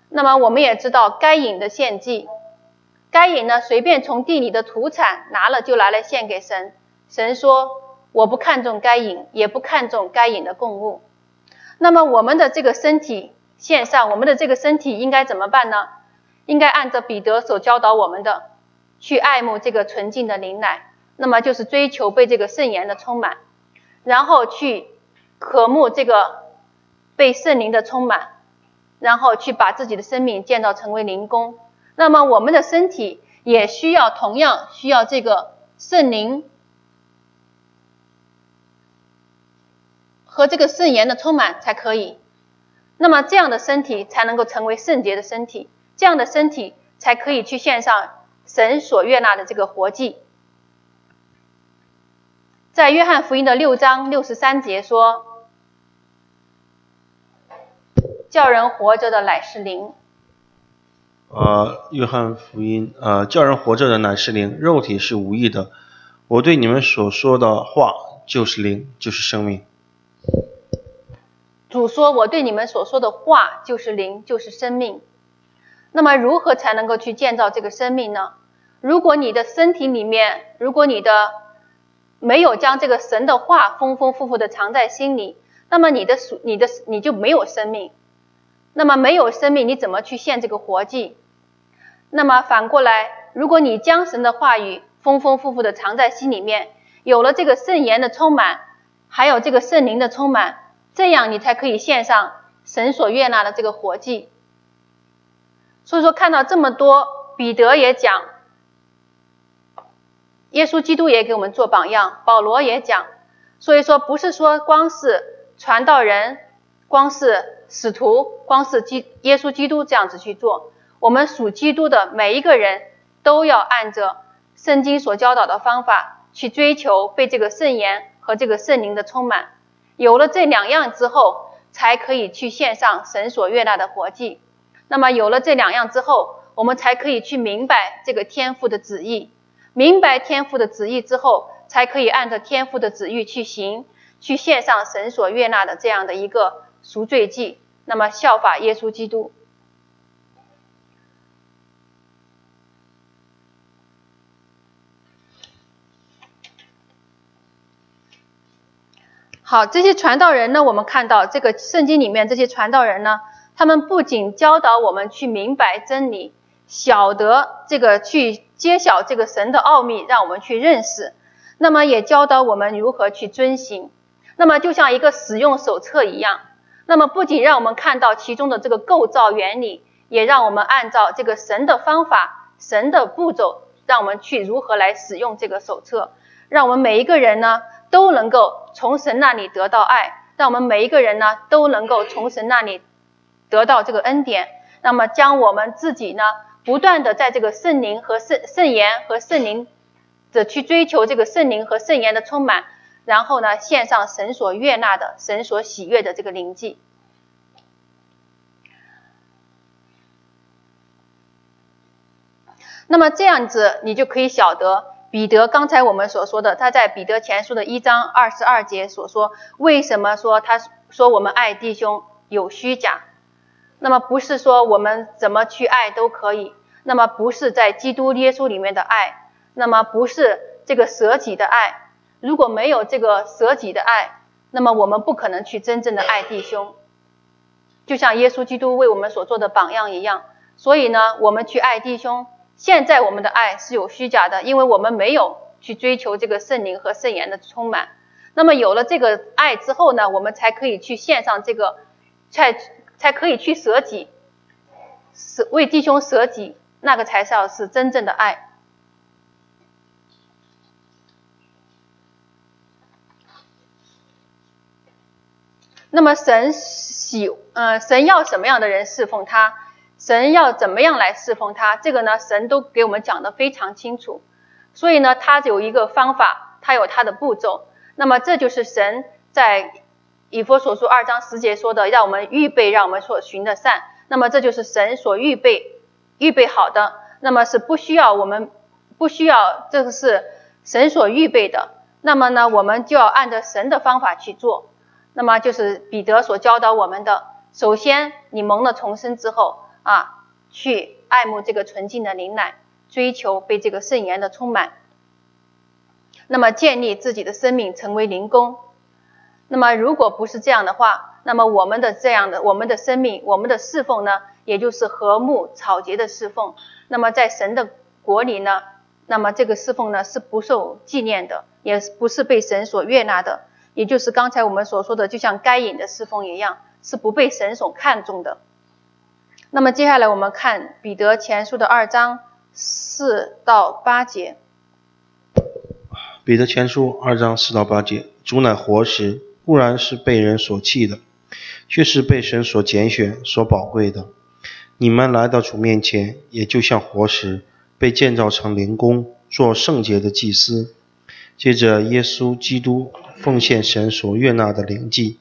那么我们也知道该隐的献祭，该隐呢随便从地里的土产拿了就拿来献给神，神说。我不看重该隐，也不看重该隐的供物。那么我们的这个身体线上，我们的这个身体应该怎么办呢？应该按照彼得所教导我们的，去爱慕这个纯净的灵奶。那么就是追求被这个圣言的充满，然后去渴慕这个被圣灵的充满，然后去把自己的生命建造成为灵宫。那么我们的身体也需要同样需要这个圣灵。和这个圣言的充满才可以，那么这样的身体才能够成为圣洁的身体，这样的身体才可以去献上神所悦纳的这个活祭。在约翰福音的六章六十三节说：“叫人活着的乃是灵。”呃，约翰福音呃，叫人活着的乃是灵，肉体是无益的。我对你们所说的话就是灵，就是生命。主说：“我对你们所说的话就是灵，就是生命。那么，如何才能够去建造这个生命呢？如果你的身体里面，如果你的没有将这个神的话丰丰富富的藏在心里，那么你的属你的你就没有生命。那么没有生命，你怎么去献这个活祭？那么反过来，如果你将神的话语丰丰富富的藏在心里面，有了这个圣言的充满，还有这个圣灵的充满。”这样你才可以献上神所悦纳的这个活祭。所以说，看到这么多，彼得也讲，耶稣基督也给我们做榜样，保罗也讲。所以说，不是说光是传道人，光是使徒，光是基耶稣基督这样子去做。我们属基督的每一个人都要按着圣经所教导的方法去追求被这个圣言和这个圣灵的充满。有了这两样之后，才可以去献上神所悦纳的活祭。那么有了这两样之后，我们才可以去明白这个天父的旨意。明白天父的旨意之后，才可以按照天父的旨意去行，去献上神所悦纳的这样的一个赎罪祭。那么效法耶稣基督。好，这些传道人呢，我们看到这个圣经里面这些传道人呢，他们不仅教导我们去明白真理，晓得这个去揭晓这个神的奥秘，让我们去认识，那么也教导我们如何去遵行。那么就像一个使用手册一样，那么不仅让我们看到其中的这个构造原理，也让我们按照这个神的方法、神的步骤，让我们去如何来使用这个手册，让我们每一个人呢。都能够从神那里得到爱，让我们每一个人呢都能够从神那里得到这个恩典。那么将我们自己呢不断的在这个圣灵和圣圣言和圣灵的去追求这个圣灵和圣言的充满，然后呢献上神所悦纳的、神所喜悦的这个灵祭。那么这样子你就可以晓得。彼得刚才我们所说的，他在彼得前书的一章二十二节所说，为什么说他说我们爱弟兄有虚假？那么不是说我们怎么去爱都可以，那么不是在基督耶稣里面的爱，那么不是这个舍己的爱。如果没有这个舍己的爱，那么我们不可能去真正的爱弟兄。就像耶稣基督为我们所做的榜样一样，所以呢，我们去爱弟兄。现在我们的爱是有虚假的，因为我们没有去追求这个圣灵和圣言的充满。那么有了这个爱之后呢，我们才可以去献上这个，才才可以去舍己，舍为弟兄舍己，那个才是是真正的爱。那么神喜，呃，神要什么样的人侍奉他？神要怎么样来侍奉他？这个呢，神都给我们讲的非常清楚。所以呢，他有一个方法，他有他的步骤。那么这就是神在以佛所说二章十节说的，让我们预备，让我们所寻的善。那么这就是神所预备预备好的。那么是不需要我们不需要，这个是神所预备的。那么呢，我们就要按照神的方法去做。那么就是彼得所教导我们的。首先，你蒙了重生之后。啊，去爱慕这个纯净的灵奶，追求被这个圣言的充满，那么建立自己的生命成为灵工。那么如果不是这样的话，那么我们的这样的我们的生命，我们的侍奉呢，也就是和睦草结的侍奉。那么在神的国里呢，那么这个侍奉呢是不受纪念的，也不是被神所悦纳的。也就是刚才我们所说的，就像该隐的侍奉一样，是不被神所看重的。那么接下来我们看彼得前书的二章四到八节。彼得前书二章四到八节，主乃活石，固然是被人所弃的，却是被神所拣选、所宝贵的。你们来到主面前，也就像活石，被建造成灵宫，做圣洁的祭司。接着耶稣基督奉献神所悦纳的灵祭，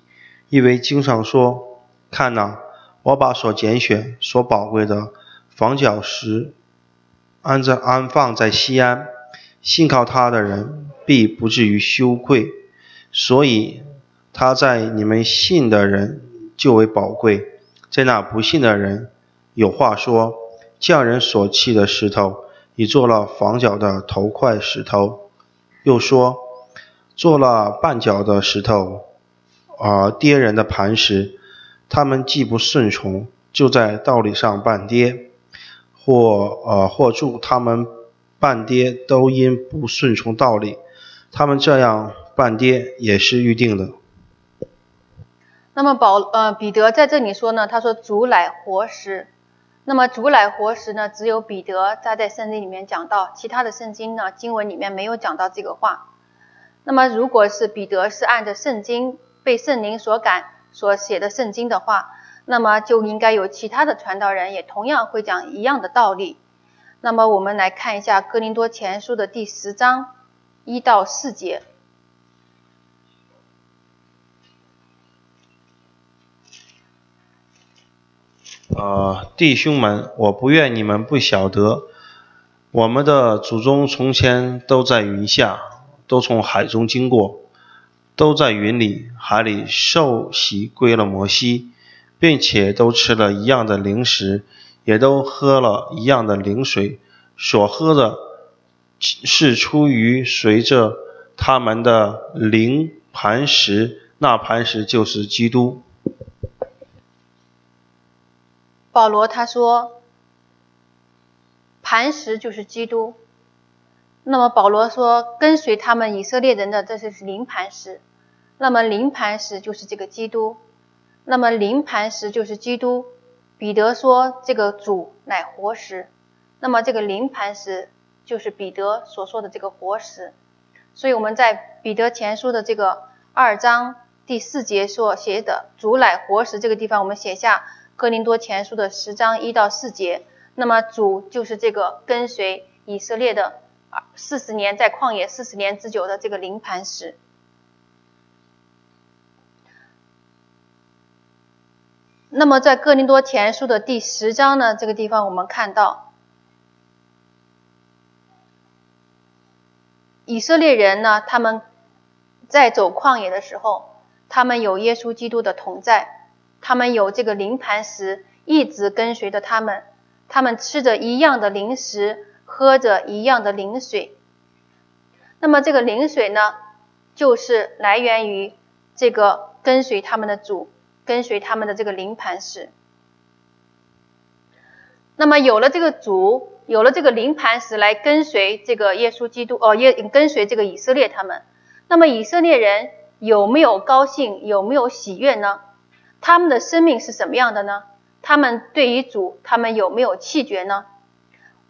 因为经上说：“看哪。”我把所拣选、所宝贵的房角石安在安放在西安，信靠他的人必不至于羞愧。所以他在你们信的人就为宝贵，在那不信的人有话说：匠人所弃的石头，已做了房角的头块石头；又说，做了绊脚的石头，而跌人的磐石。他们既不顺从，就在道理上半跌，或呃或助他们半跌，都因不顺从道理，他们这样半跌也是预定的。那么保呃彼得在这里说呢，他说主乃活石。那么主乃活石呢，只有彼得在在圣经里面讲到，其他的圣经呢经文里面没有讲到这个话。那么如果是彼得是按着圣经被圣灵所感。所写的圣经的话，那么就应该有其他的传道人也同样会讲一样的道理。那么我们来看一下《哥林多前书》的第十章一到四节。呃，弟兄们，我不愿你们不晓得，我们的祖宗从前都在云下，都从海中经过。都在云里海里受洗归了摩西，并且都吃了一样的零食，也都喝了一样的灵水。所喝的，是出于随着他们的灵磐石，那磐石就是基督。保罗他说，磐石就是基督。那么保罗说，跟随他们以色列人的，这是灵磐石。那么灵磐石就是这个基督。那么灵磐石就是基督。彼得说，这个主乃活石。那么这个灵磐石就是彼得所说的这个活石。所以我们在彼得前书的这个二章第四节所写的“主乃活石”这个地方，我们写下哥林多前书的十章一到四节。那么主就是这个跟随以色列的。四十年在旷野四十年之久的这个灵磐石。那么在哥林多前书的第十章呢，这个地方我们看到，以色列人呢，他们在走旷野的时候，他们有耶稣基督的同在，他们有这个灵磐石一直跟随着他们，他们吃着一样的零食。喝着一样的灵水，那么这个灵水呢，就是来源于这个跟随他们的主，跟随他们的这个灵磐石。那么有了这个主，有了这个灵磐石来跟随这个耶稣基督，哦，耶跟随这个以色列他们。那么以色列人有没有高兴，有没有喜悦呢？他们的生命是什么样的呢？他们对于主，他们有没有气绝呢？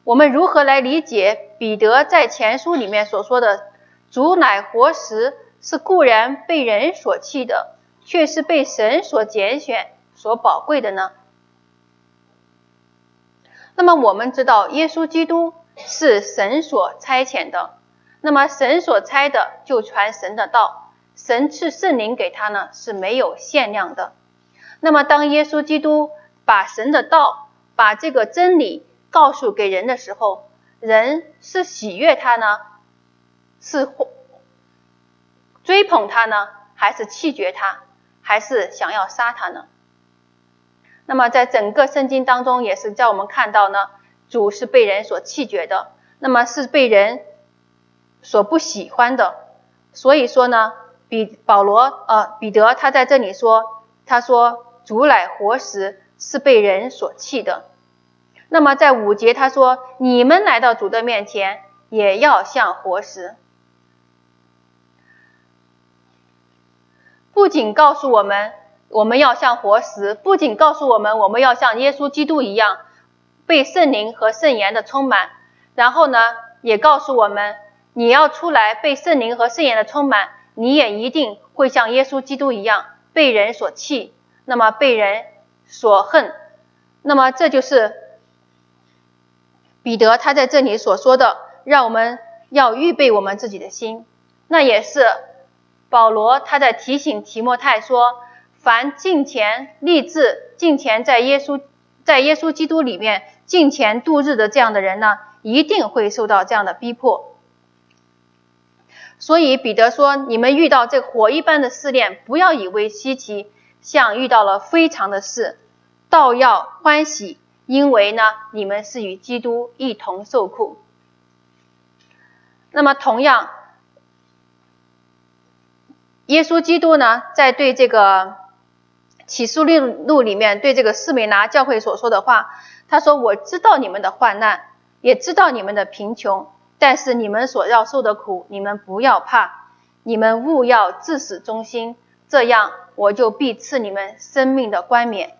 我们如何来理解彼得在前书里面所说的“主乃活石”，是固然被人所弃的，却是被神所拣选、所宝贵的呢？那么我们知道，耶稣基督是神所差遣的。那么神所差的就传神的道，神赐圣灵给他呢是没有限量的。那么当耶稣基督把神的道、把这个真理告诉给人的时候，人是喜悦他呢，是追捧他呢，还是弃绝他，还是想要杀他呢？那么，在整个圣经当中，也是叫我们看到呢，主是被人所弃绝的，那么是被人所不喜欢的。所以说呢，比保罗呃彼得他在这里说，他说主乃活石，是被人所弃的。那么在五节他说，你们来到主的面前，也要像活石。不仅告诉我们。我们要像活石，不仅告诉我们我们要像耶稣基督一样被圣灵和圣言的充满，然后呢，也告诉我们你要出来被圣灵和圣言的充满，你也一定会像耶稣基督一样被人所弃，那么被人所恨。那么这就是彼得他在这里所说的，让我们要预备我们自己的心。那也是保罗他在提醒提摩太说。凡敬虔立志、敬虔在耶稣、在耶稣基督里面敬虔度日的这样的人呢，一定会受到这样的逼迫。所以彼得说：“你们遇到这火一般的试炼，不要以为稀奇，像遇到了非常的事，倒要欢喜，因为呢，你们是与基督一同受苦。”那么同样，耶稣基督呢，在对这个。启示录录里面对这个四美拿教会所说的话，他说：“我知道你们的患难，也知道你们的贫穷，但是你们所要受的苦，你们不要怕，你们务要自始忠心，这样我就必赐你们生命的冠冕。”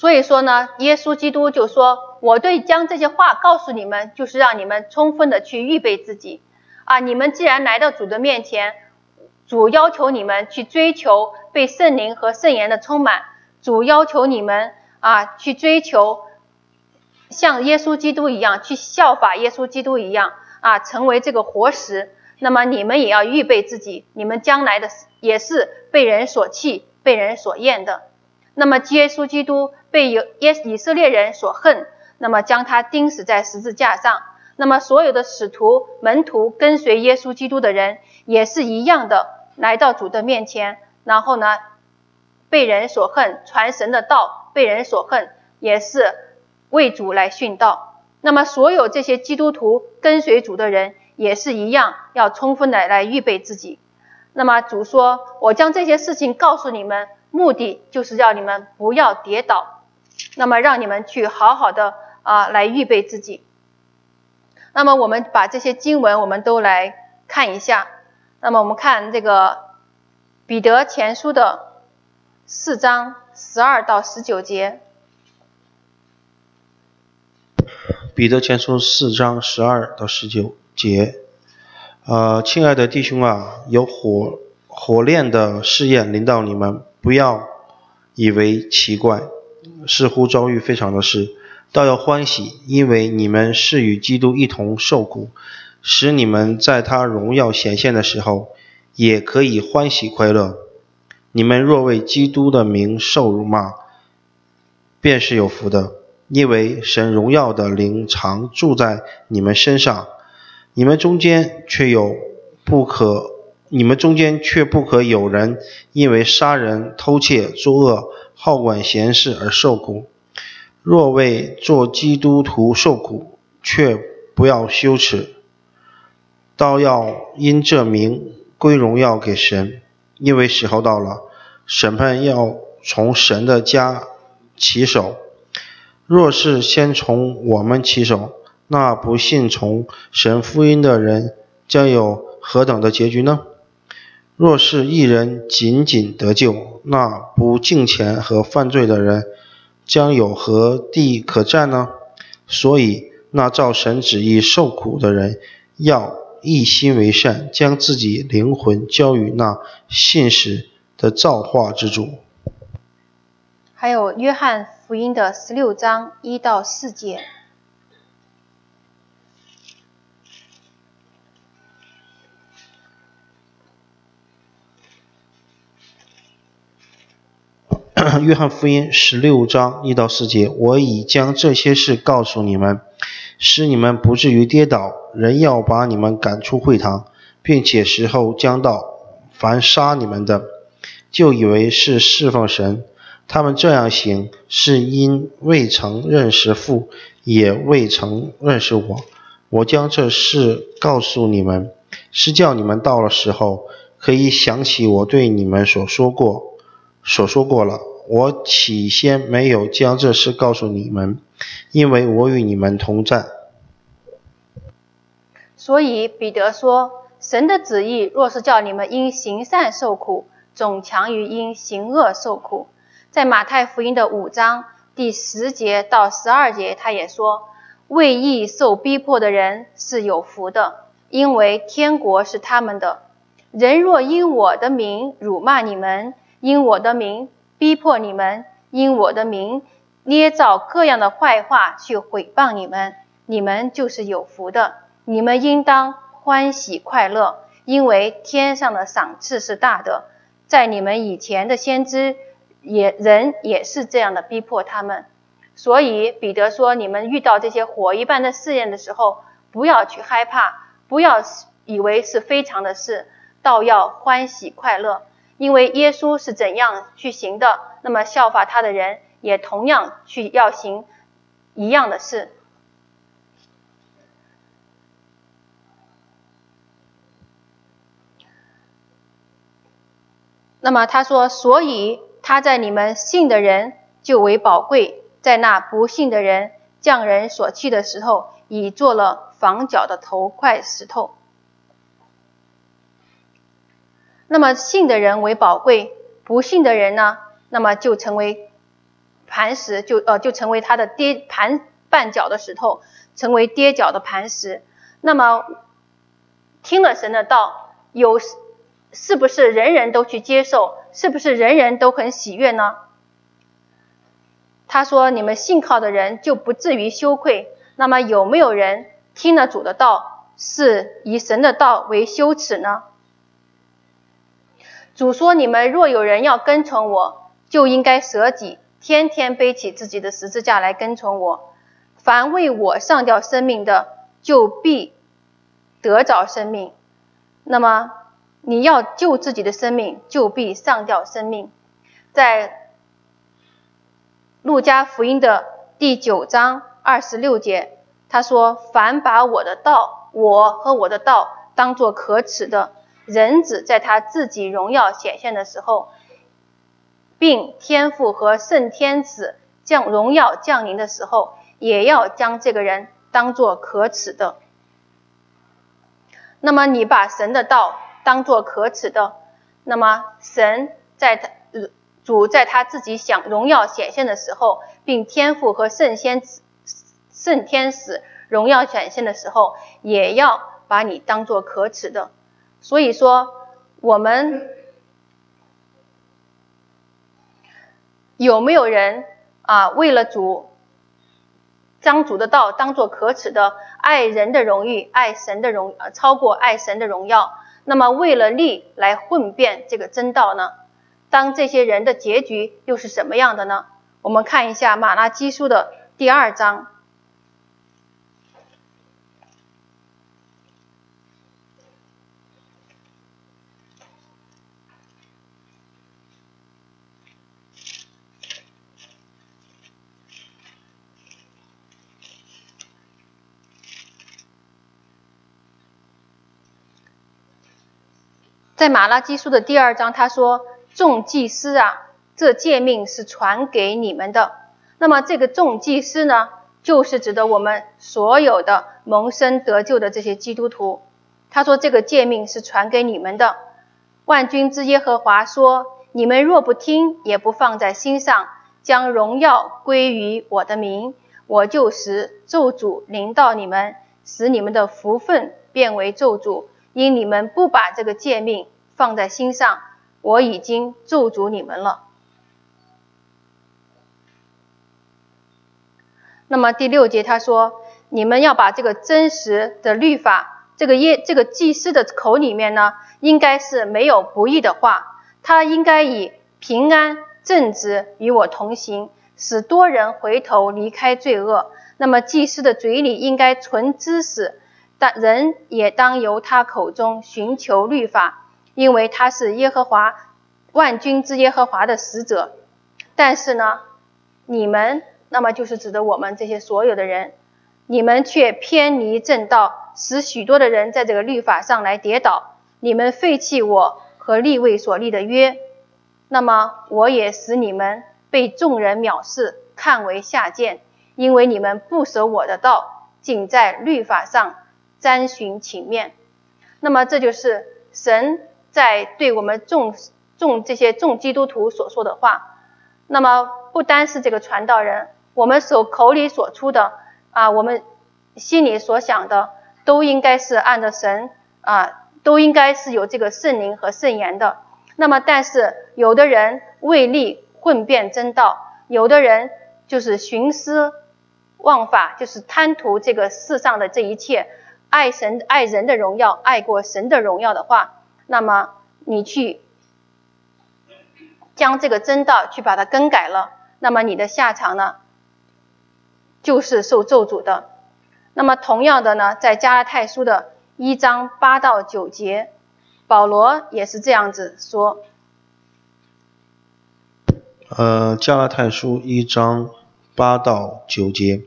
所以说呢，耶稣基督就说：“我对将这些话告诉你们，就是让你们充分的去预备自己。”啊！你们既然来到主的面前，主要求你们去追求被圣灵和圣言的充满，主要求你们啊去追求像耶稣基督一样，去效法耶稣基督一样啊，成为这个活石。那么你们也要预备自己，你们将来的也是被人所弃、被人所厌的。那么耶稣基督被耶以色列人所恨，那么将他钉死在十字架上。那么，所有的使徒、门徒跟随耶稣基督的人也是一样的，来到主的面前，然后呢，被人所恨，传神的道被人所恨，也是为主来殉道。那么，所有这些基督徒跟随主的人也是一样，要充分的来预备自己。那么，主说：“我将这些事情告诉你们，目的就是要你们不要跌倒，那么让你们去好好的啊来预备自己。”那么我们把这些经文我们都来看一下。那么我们看这个彼得前书的四章十二到十九节。彼得前书四章十二到十九节，呃，亲爱的弟兄啊，有火火炼的试验临到你们，不要以为奇怪，似乎遭遇非常的事。倒要欢喜，因为你们是与基督一同受苦，使你们在他荣耀显现的时候，也可以欢喜快乐。你们若为基督的名受辱骂，便是有福的，因为神荣耀的灵常住在你们身上。你们中间却有不可，你们中间却不可有人因为杀人、偷窃、作恶、好管闲事而受苦。若为做基督徒受苦，却不要羞耻，倒要因这名归荣耀给神。因为时候到了，审判要从神的家起手。若是先从我们起手，那不信从神福音的人将有何等的结局呢？若是一人仅仅得救，那不敬虔和犯罪的人将有何地可占呢？所以，那照神旨意受苦的人，要一心为善，将自己灵魂交与那信使的造化之主。还有约翰福音的十六章一到四节。约翰福音十六章一到四节，我已将这些事告诉你们，使你们不至于跌倒。人要把你们赶出会堂，并且时候将到，凡杀你们的，就以为是侍奉神。他们这样行，是因未曾认识父，也未曾认识我。我将这事告诉你们，是叫你们到了时候，可以想起我对你们所说过，所说过了。我起先没有将这事告诉你们，因为我与你们同在。所以彼得说：“神的旨意若是叫你们因行善受苦，总强于因行恶受苦。”在马太福音的五章第十节到十二节，他也说：“为义受逼迫的人是有福的，因为天国是他们的。人若因我的名辱骂你们，因我的名。”逼迫你们，因我的名捏造各样的坏话去毁谤你们，你们就是有福的。你们应当欢喜快乐，因为天上的赏赐是大的。在你们以前的先知也人也是这样的逼迫他们。所以彼得说：你们遇到这些火一般的试验的时候，不要去害怕，不要以为是非常的事，倒要欢喜快乐。因为耶稣是怎样去行的，那么效法他的人也同样去要行一样的事。那么他说，所以他在你们信的人就为宝贵，在那不信的人匠人所弃的时候，已做了房角的头块石头。那么信的人为宝贵，不信的人呢？那么就成为磐石，就呃就成为他的跌盘绊脚的石头，成为跌脚的磐石。那么听了神的道，有是不是人人都去接受？是不是人人都很喜悦呢？他说：“你们信靠的人就不至于羞愧。”那么有没有人听了主的道，是以神的道为羞耻呢？主说：“你们若有人要跟从我，就应该舍己，天天背起自己的十字架来跟从我。凡为我上吊生命的，就必得着生命。那么你要救自己的生命，就必上吊生命。”在路加福音的第九章二十六节，他说：“凡把我的道，我和我的道当作可耻的。”人子在他自己荣耀显现的时候，并天父和圣天子降荣耀降临的时候，也要将这个人当作可耻的。那么你把神的道当作可耻的，那么神在他主在他自己想荣耀显现的时候，并天父和圣先圣天使荣耀显现的时候，也要把你当作可耻的。所以说，我们有没有人啊？为了主，将主的道当做可耻的，爱人的荣誉，爱神的荣，超过爱神的荣耀。那么为了利来混辩这个真道呢？当这些人的结局又是什么样的呢？我们看一下马拉基书的第二章。在马拉基书的第二章，他说：“众祭司啊，这诫命是传给你们的。”那么这个众祭司呢，就是指的我们所有的蒙生得救的这些基督徒。他说：“这个诫命是传给你们的。”万军之耶和华说：“你们若不听，也不放在心上，将荣耀归于我的名，我就使咒诅临到你们，使你们的福分变为咒诅。”因你们不把这个诫命放在心上，我已经咒诅你们了。那么第六节他说，你们要把这个真实的律法，这个耶这个祭司的口里面呢，应该是没有不义的话，他应该以平安正直与我同行，使多人回头离开罪恶。那么祭司的嘴里应该存知识。但人也当由他口中寻求律法，因为他是耶和华万军之耶和华的使者。但是呢，你们那么就是指的我们这些所有的人，你们却偏离正道，使许多的人在这个律法上来跌倒。你们废弃我和立位所立的约，那么我也使你们被众人藐视，看为下贱，因为你们不守我的道，仅在律法上。瞻寻情面，那么这就是神在对我们众众这些众基督徒所说的话。那么不单是这个传道人，我们所口里所出的啊，我们心里所想的，都应该是按照神啊，都应该是有这个圣灵和圣言的。那么，但是有的人为利混辩真道，有的人就是徇私枉法，就是贪图这个世上的这一切。爱神爱人的荣耀，爱过神的荣耀的话，那么你去将这个真道去把它更改了，那么你的下场呢，就是受咒诅的。那么同样的呢，在加拉太书的一章八到九节，保罗也是这样子说。呃，加拉太书一章八到九节。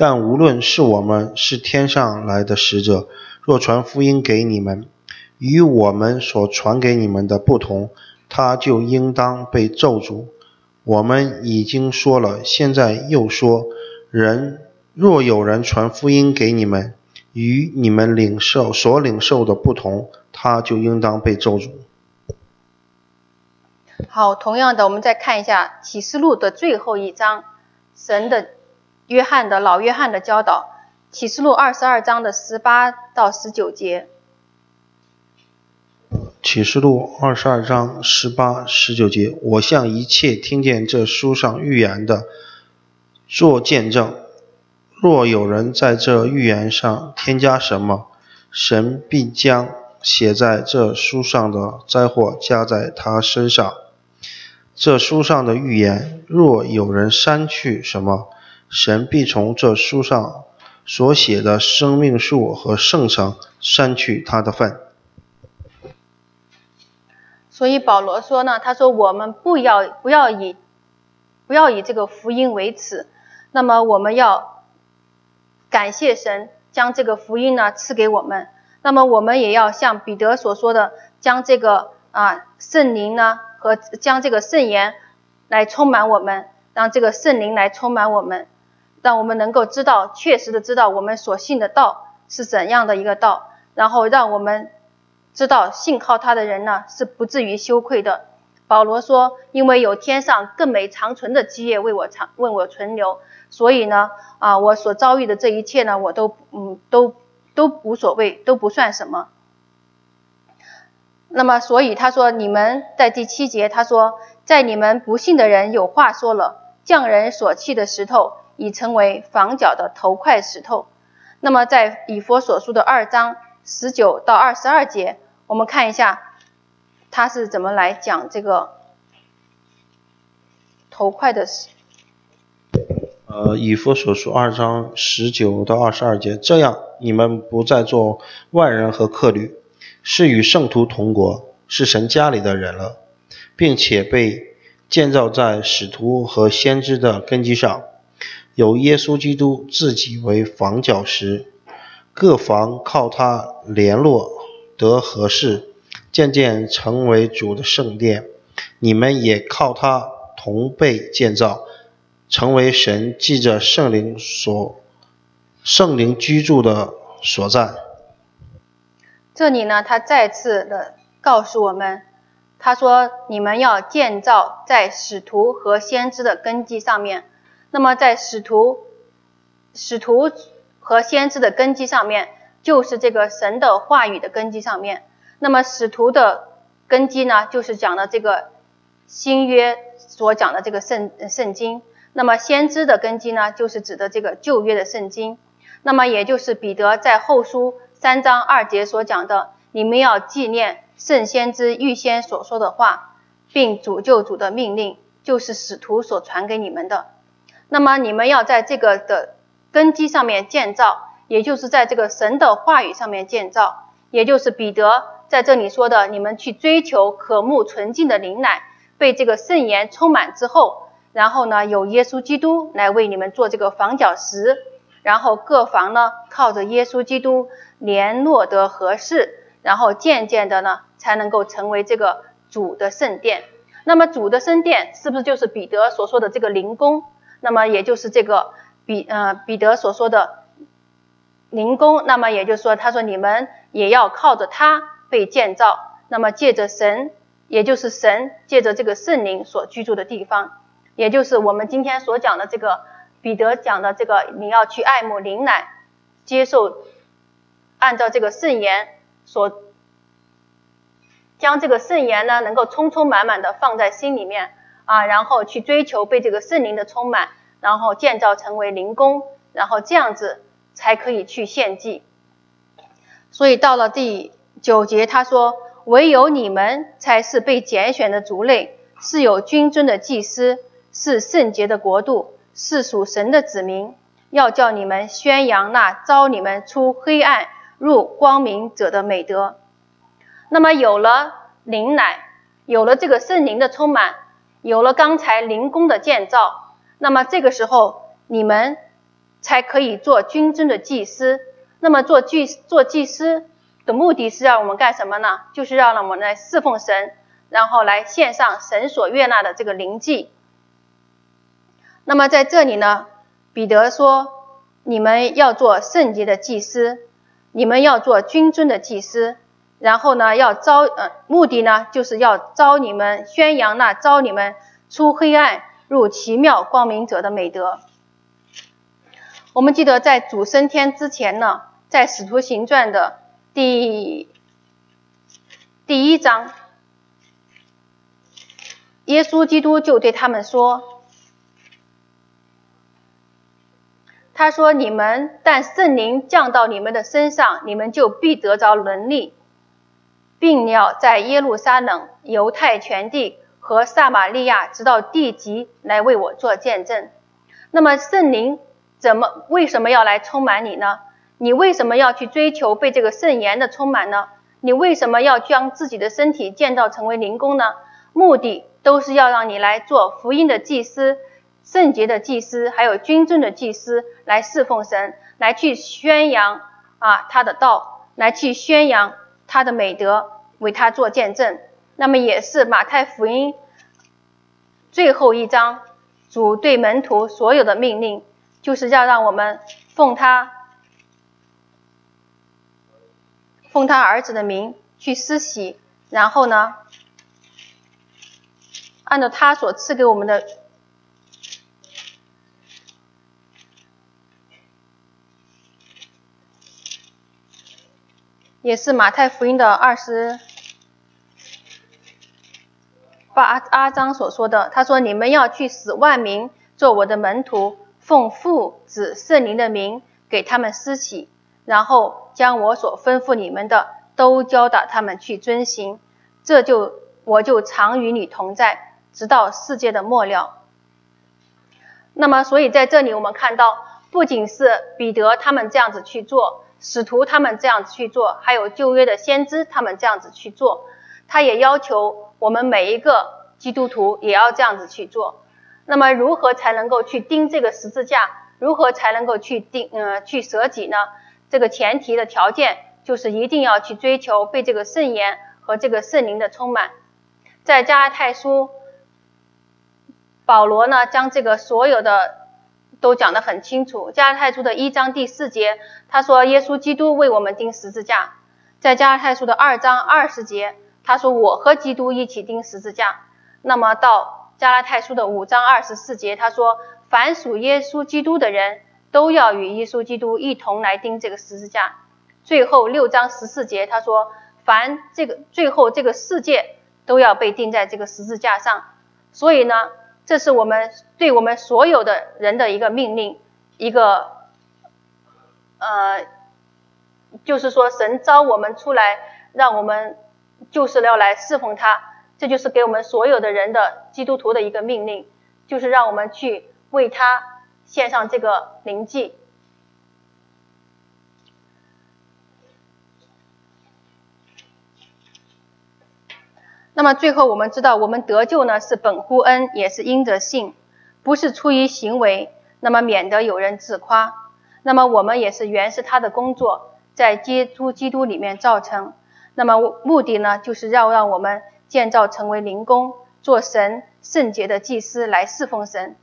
但无论是我们是天上来的使者，若传福音给你们，与我们所传给你们的不同，他就应当被咒诅。我们已经说了，现在又说：人若有人传福音给你们，与你们领受所领受的不同，他就应当被咒诅。好，同样的，我们再看一下启示录的最后一章，神的。约翰的老约翰的教导，启示录二十二章的十八到十九节。启示录二十二章十八十九节，我向一切听见这书上预言的做见证。若有人在这预言上添加什么，神必将写在这书上的灾祸加在他身上。这书上的预言，若有人删去什么，神必从这书上所写的生命树和圣城删去他的份。所以保罗说呢，他说我们不要不要以不要以这个福音为耻，那么我们要感谢神将这个福音呢赐给我们。那么我们也要像彼得所说的，将这个啊圣灵呢和将这个圣言来充满我们，让这个圣灵来充满我们。让我们能够知道，确实的知道我们所信的道是怎样的一个道，然后让我们知道信靠他的人呢是不至于羞愧的。保罗说：“因为有天上更美长存的基业为我长为我存留，所以呢，啊，我所遭遇的这一切呢，我都嗯都都无所谓，都不算什么。那么，所以他说，你们在第七节他说，在你们不信的人有话说了，匠人所弃的石头。”已成为房角的头块石头。那么，在以佛所述的二章十九到二十二节，我们看一下他是怎么来讲这个头块的石。呃，以佛所述二章十九到二十二节，这样你们不再做外人和客旅，是与圣徒同国，是神家里的人了，并且被建造在使徒和先知的根基上。有耶稣基督自己为房角石，各房靠他联络得合适，渐渐成为主的圣殿。你们也靠它同被建造，成为神记着圣灵所圣灵居住的所在。这里呢，他再次的告诉我们，他说：“你们要建造在使徒和先知的根基上面。那么，在使徒、使徒和先知的根基上面，就是这个神的话语的根基上面。那么，使徒的根基呢，就是讲的这个新约所讲的这个圣圣经。那么，先知的根基呢，就是指的这个旧约的圣经。那么，也就是彼得在后书。”三章二节所讲的，你们要纪念圣先知预先所说的话，并主救主的命令，就是使徒所传给你们的。那么你们要在这个的根基上面建造，也就是在这个神的话语上面建造，也就是彼得在这里说的，你们去追求可慕纯净的灵奶，被这个圣言充满之后，然后呢，有耶稣基督来为你们做这个房角石。然后各房呢，靠着耶稣基督联络得合适，然后渐渐的呢，才能够成为这个主的圣殿。那么主的圣殿是不是就是彼得所说的这个灵宫？那么也就是这个彼呃彼得所说的灵宫。那么也就是说，他说你们也要靠着它被建造。那么借着神，也就是神借着这个圣灵所居住的地方，也就是我们今天所讲的这个。彼得讲的这个，你要去爱慕灵奶，接受按照这个圣言所将这个圣言呢，能够充充满满的放在心里面啊，然后去追求被这个圣灵的充满，然后建造成为灵宫，然后这样子才可以去献祭。所以到了第九节，他说：“唯有你们才是被拣选的族类，是有君尊的祭司，是圣洁的国度。”是属神的子民，要叫你们宣扬那招你们出黑暗入光明者的美德。那么有了灵奶，有了这个圣灵的充满，有了刚才灵工的建造，那么这个时候你们才可以做君尊的祭司。那么做祭做祭司的目的是让我们干什么呢？就是让我们来侍奉神，然后来献上神所悦纳的这个灵祭。那么在这里呢，彼得说：“你们要做圣洁的祭司，你们要做君尊的祭司。然后呢，要招呃，目的呢，就是要招你们宣扬那招你们出黑暗入奇妙光明者的美德。”我们记得在主升天之前呢，在使徒行传的第第一章，耶稣基督就对他们说。他说：“你们但圣灵降到你们的身上，你们就必得着能力，并要在耶路撒冷、犹太全地和撒玛利亚，直到地极，来为我做见证。那么圣灵怎么为什么要来充满你呢？你为什么要去追求被这个圣言的充满呢？你为什么要将自己的身体建造成为灵宫呢？目的都是要让你来做福音的祭司。”圣洁的祭司，还有君尊的祭司来侍奉神，来去宣扬啊他的道，来去宣扬他的美德，为他做见证。那么也是马太福音最后一章，主对门徒所有的命令，就是要让我们奉他奉他儿子的名去施洗，然后呢，按照他所赐给我们的。也是马太福音的二十八阿章所说的。他说：“你们要去使万民做我的门徒，奉父子圣灵的名给他们施洗，然后将我所吩咐你们的都教导他们去遵行。这就我就常与你同在，直到世界的末了。”那么，所以在这里我们看到，不仅是彼得他们这样子去做。使徒他们这样子去做，还有旧约的先知他们这样子去做，他也要求我们每一个基督徒也要这样子去做。那么如何才能够去钉这个十字架？如何才能够去钉嗯去舍己呢？这个前提的条件就是一定要去追求被这个圣言和这个圣灵的充满。在加拉太书，保罗呢将这个所有的都讲得很清楚。加拉太书的一章第四节，他说耶稣基督为我们钉十字架。在加拉太书的二章二十节，他说我和基督一起钉十字架。那么到加拉太书的五章二十四节，他说凡属耶稣基督的人都要与耶稣基督一同来钉这个十字架。最后六章十四节，他说凡这个最后这个世界。都要被钉在这个十字架上，所以呢，这是我们对我们所有的人的一个命令，一个呃，就是说神召我们出来，让我们就是要来侍奉他，这就是给我们所有的人的基督徒的一个命令，就是让我们去为他献上这个灵祭。那么最后我们知道，我们得救呢是本乎恩，也是因着信，不是出于行为。那么免得有人自夸。那么我们也是原是他的工作，在基督基督里面造成。那么目的呢，就是要让我们建造成为灵宫，做神圣洁的祭司来侍奉神。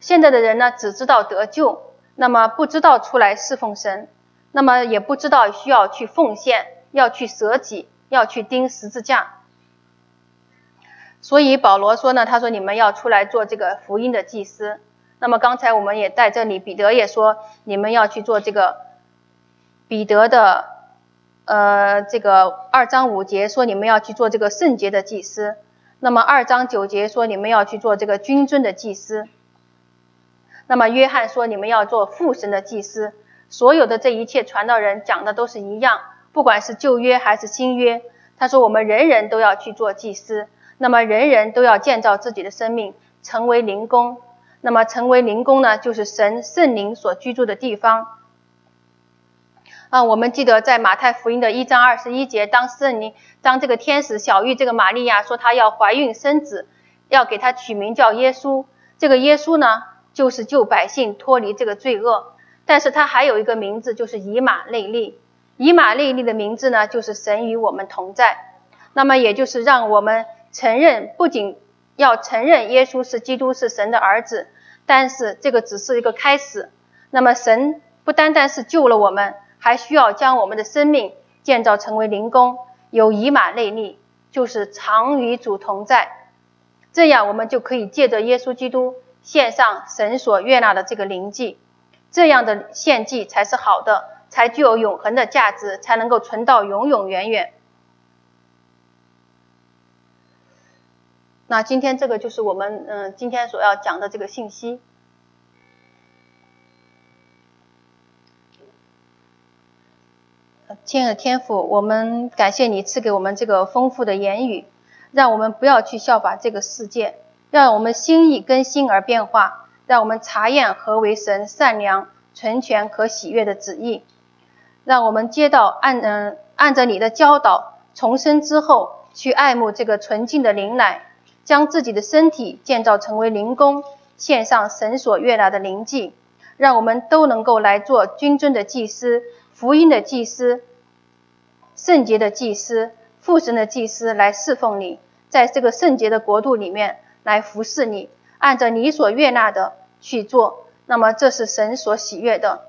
现在的人呢，只知道得救，那么不知道出来侍奉神，那么也不知道需要去奉献，要去舍己，要去钉十字架。所以保罗说呢，他说你们要出来做这个福音的祭司。那么刚才我们也在这里，彼得也说你们要去做这个彼得的呃这个二章五节说你们要去做这个圣洁的祭司。那么二章九节说你们要去做这个君尊的祭司。那么约翰说你们要做父神的祭司。所有的这一切传道人讲的都是一样，不管是旧约还是新约，他说我们人人都要去做祭司。那么人人都要建造自己的生命，成为灵宫。那么成为灵宫呢，就是神圣灵所居住的地方。啊，我们记得在马太福音的一章二十一节，当圣灵当这个天使小玉这个玛利亚说她要怀孕生子，要给她取名叫耶稣。这个耶稣呢，就是救百姓脱离这个罪恶。但是他还有一个名字，就是以马内利。以马内利的名字呢，就是神与我们同在。那么也就是让我们。承认不仅要承认耶稣是基督是神的儿子，但是这个只是一个开始。那么神不单单是救了我们，还需要将我们的生命建造成为灵宫，有以马内利，就是常与主同在。这样我们就可以借着耶稣基督献上神所悦纳的这个灵祭，这样的献祭才是好的，才具有永恒的价值，才能够存到永永远远。那今天这个就是我们嗯今天所要讲的这个信息。亲爱的天父，我们感谢你赐给我们这个丰富的言语，让我们不要去效法这个世界，让我们心意更新而变化，让我们查验何为神善良、纯全、和喜悦的旨意，让我们接到按嗯按着你的教导重生之后，去爱慕这个纯净的灵奶。将自己的身体建造成为灵宫，献上神所悦纳的灵祭，让我们都能够来做君尊的祭司、福音的祭司、圣洁的祭司、父神的祭司来侍奉你，在这个圣洁的国度里面来服侍你，按照你所悦纳的去做。那么这是神所喜悦的。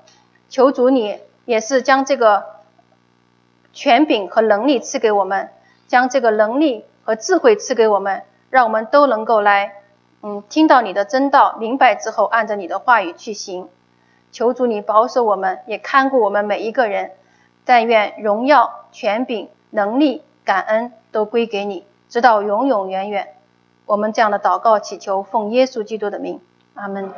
求主你也是将这个权柄和能力赐给我们，将这个能力和智慧赐给我们。让我们都能够来，嗯，听到你的真道，明白之后，按照你的话语去行。求主你保守我们，也看顾我们每一个人。但愿荣耀、权柄、能力、感恩都归给你，直到永永远远。我们这样的祷告祈求，奉耶稣基督的名，阿门。